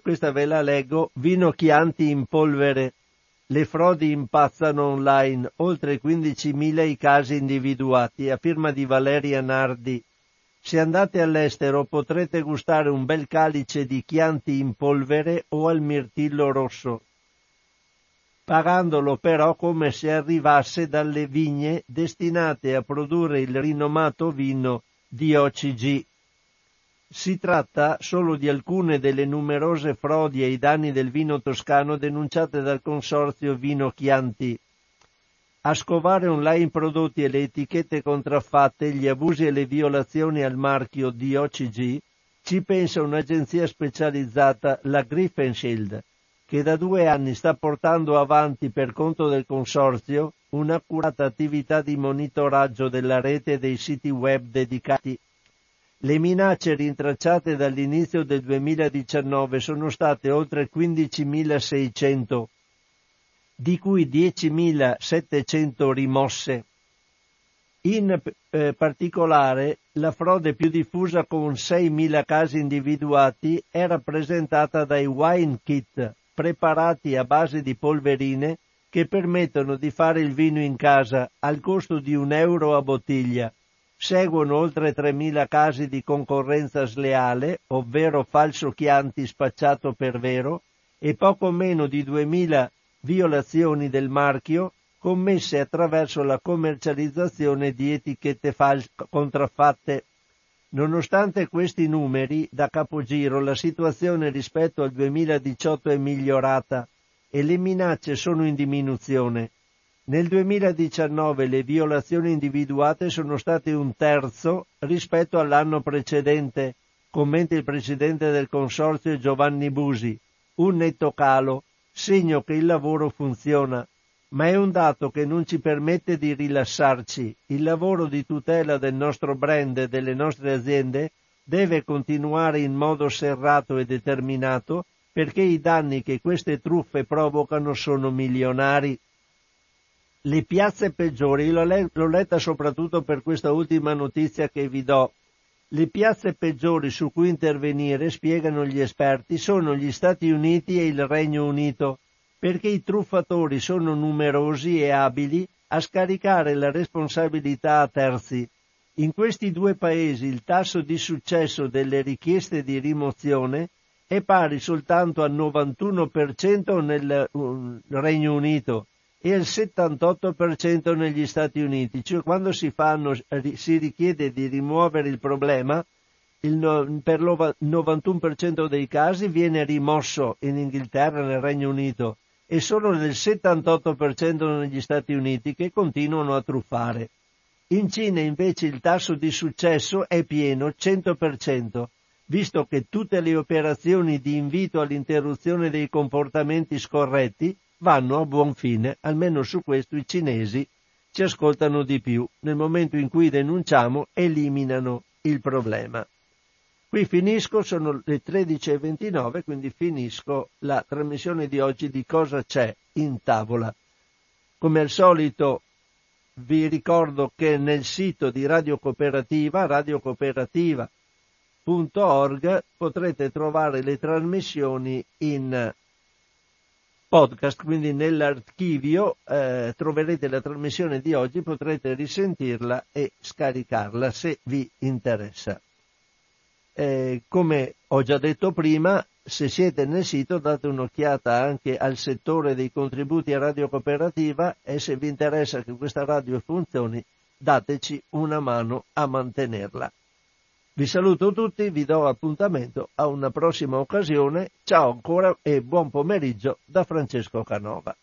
Questa ve la leggo. Vino Chianti in polvere le frodi impazzano online, oltre 15.000 i casi individuati, a firma di Valeria Nardi. Se andate all'estero potrete gustare un bel calice di Chianti in polvere o al mirtillo rosso, pagandolo però come se arrivasse dalle vigne destinate a produrre il rinomato vino di OCG. Si tratta solo di alcune delle numerose frodi ai danni del vino toscano denunciate dal consorzio Vino Chianti. A scovare online prodotti e le etichette contraffatte, gli abusi e le violazioni al marchio DOCG, ci pensa un'agenzia specializzata, la Griffenshield, che da due anni sta portando avanti per conto del consorzio un'accurata attività di monitoraggio della rete dei siti web dedicati Le minacce rintracciate dall'inizio del 2019 sono state oltre 15.600, di cui 10.700 rimosse. In eh, particolare, la frode più diffusa con 6.000 casi individuati è rappresentata dai wine kit preparati a base di polverine che permettono di fare il vino in casa al costo di un euro a bottiglia. Seguono oltre 3.000 casi di concorrenza sleale, ovvero falso chianti spacciato per vero, e poco meno di 2.000 violazioni del marchio commesse attraverso la commercializzazione di etichette fals- contraffatte. Nonostante questi numeri, da capogiro la situazione rispetto al 2018 è migliorata e le minacce sono in diminuzione. Nel 2019 le violazioni individuate sono state un terzo rispetto all'anno precedente, commenta il presidente del consorzio Giovanni Busi, un netto calo, segno che il lavoro funziona ma è un dato che non ci permette di rilassarci. Il lavoro di tutela del nostro brand e delle nostre aziende deve continuare in modo serrato e determinato perché i danni che queste truffe provocano sono milionari. Le piazze peggiori, l'ho letta soprattutto per questa ultima notizia che vi do, le piazze peggiori su cui intervenire, spiegano gli esperti, sono gli Stati Uniti e il Regno Unito, perché i truffatori sono numerosi e abili a scaricare la responsabilità a terzi. In questi due paesi il tasso di successo delle richieste di rimozione è pari soltanto al 91% nel uh, Regno Unito e al 78% negli Stati Uniti, cioè quando si, fanno, si richiede di rimuovere il problema, il, per il 91% dei casi viene rimosso in Inghilterra, nel Regno Unito, e solo nel 78% negli Stati Uniti che continuano a truffare. In Cina invece il tasso di successo è pieno 100%, visto che tutte le operazioni di invito all'interruzione dei comportamenti scorretti vanno a buon fine, almeno su questo i cinesi ci ascoltano di più. Nel momento in cui denunciamo, eliminano il problema. Qui finisco, sono le 13.29, quindi finisco la trasmissione di oggi di cosa c'è in tavola. Come al solito vi ricordo che nel sito di Radio Cooperativa, radiocooperativa.org, potrete trovare le trasmissioni in podcast, quindi nell'archivio eh, troverete la trasmissione di oggi, potrete risentirla e scaricarla se vi interessa. Eh, come ho già detto prima, se siete nel sito date un'occhiata anche al settore dei contributi a radio cooperativa e se vi interessa che questa radio funzioni dateci una mano a mantenerla. Vi saluto tutti, vi do appuntamento a una prossima occasione. Ciao ancora e buon pomeriggio da Francesco Canova.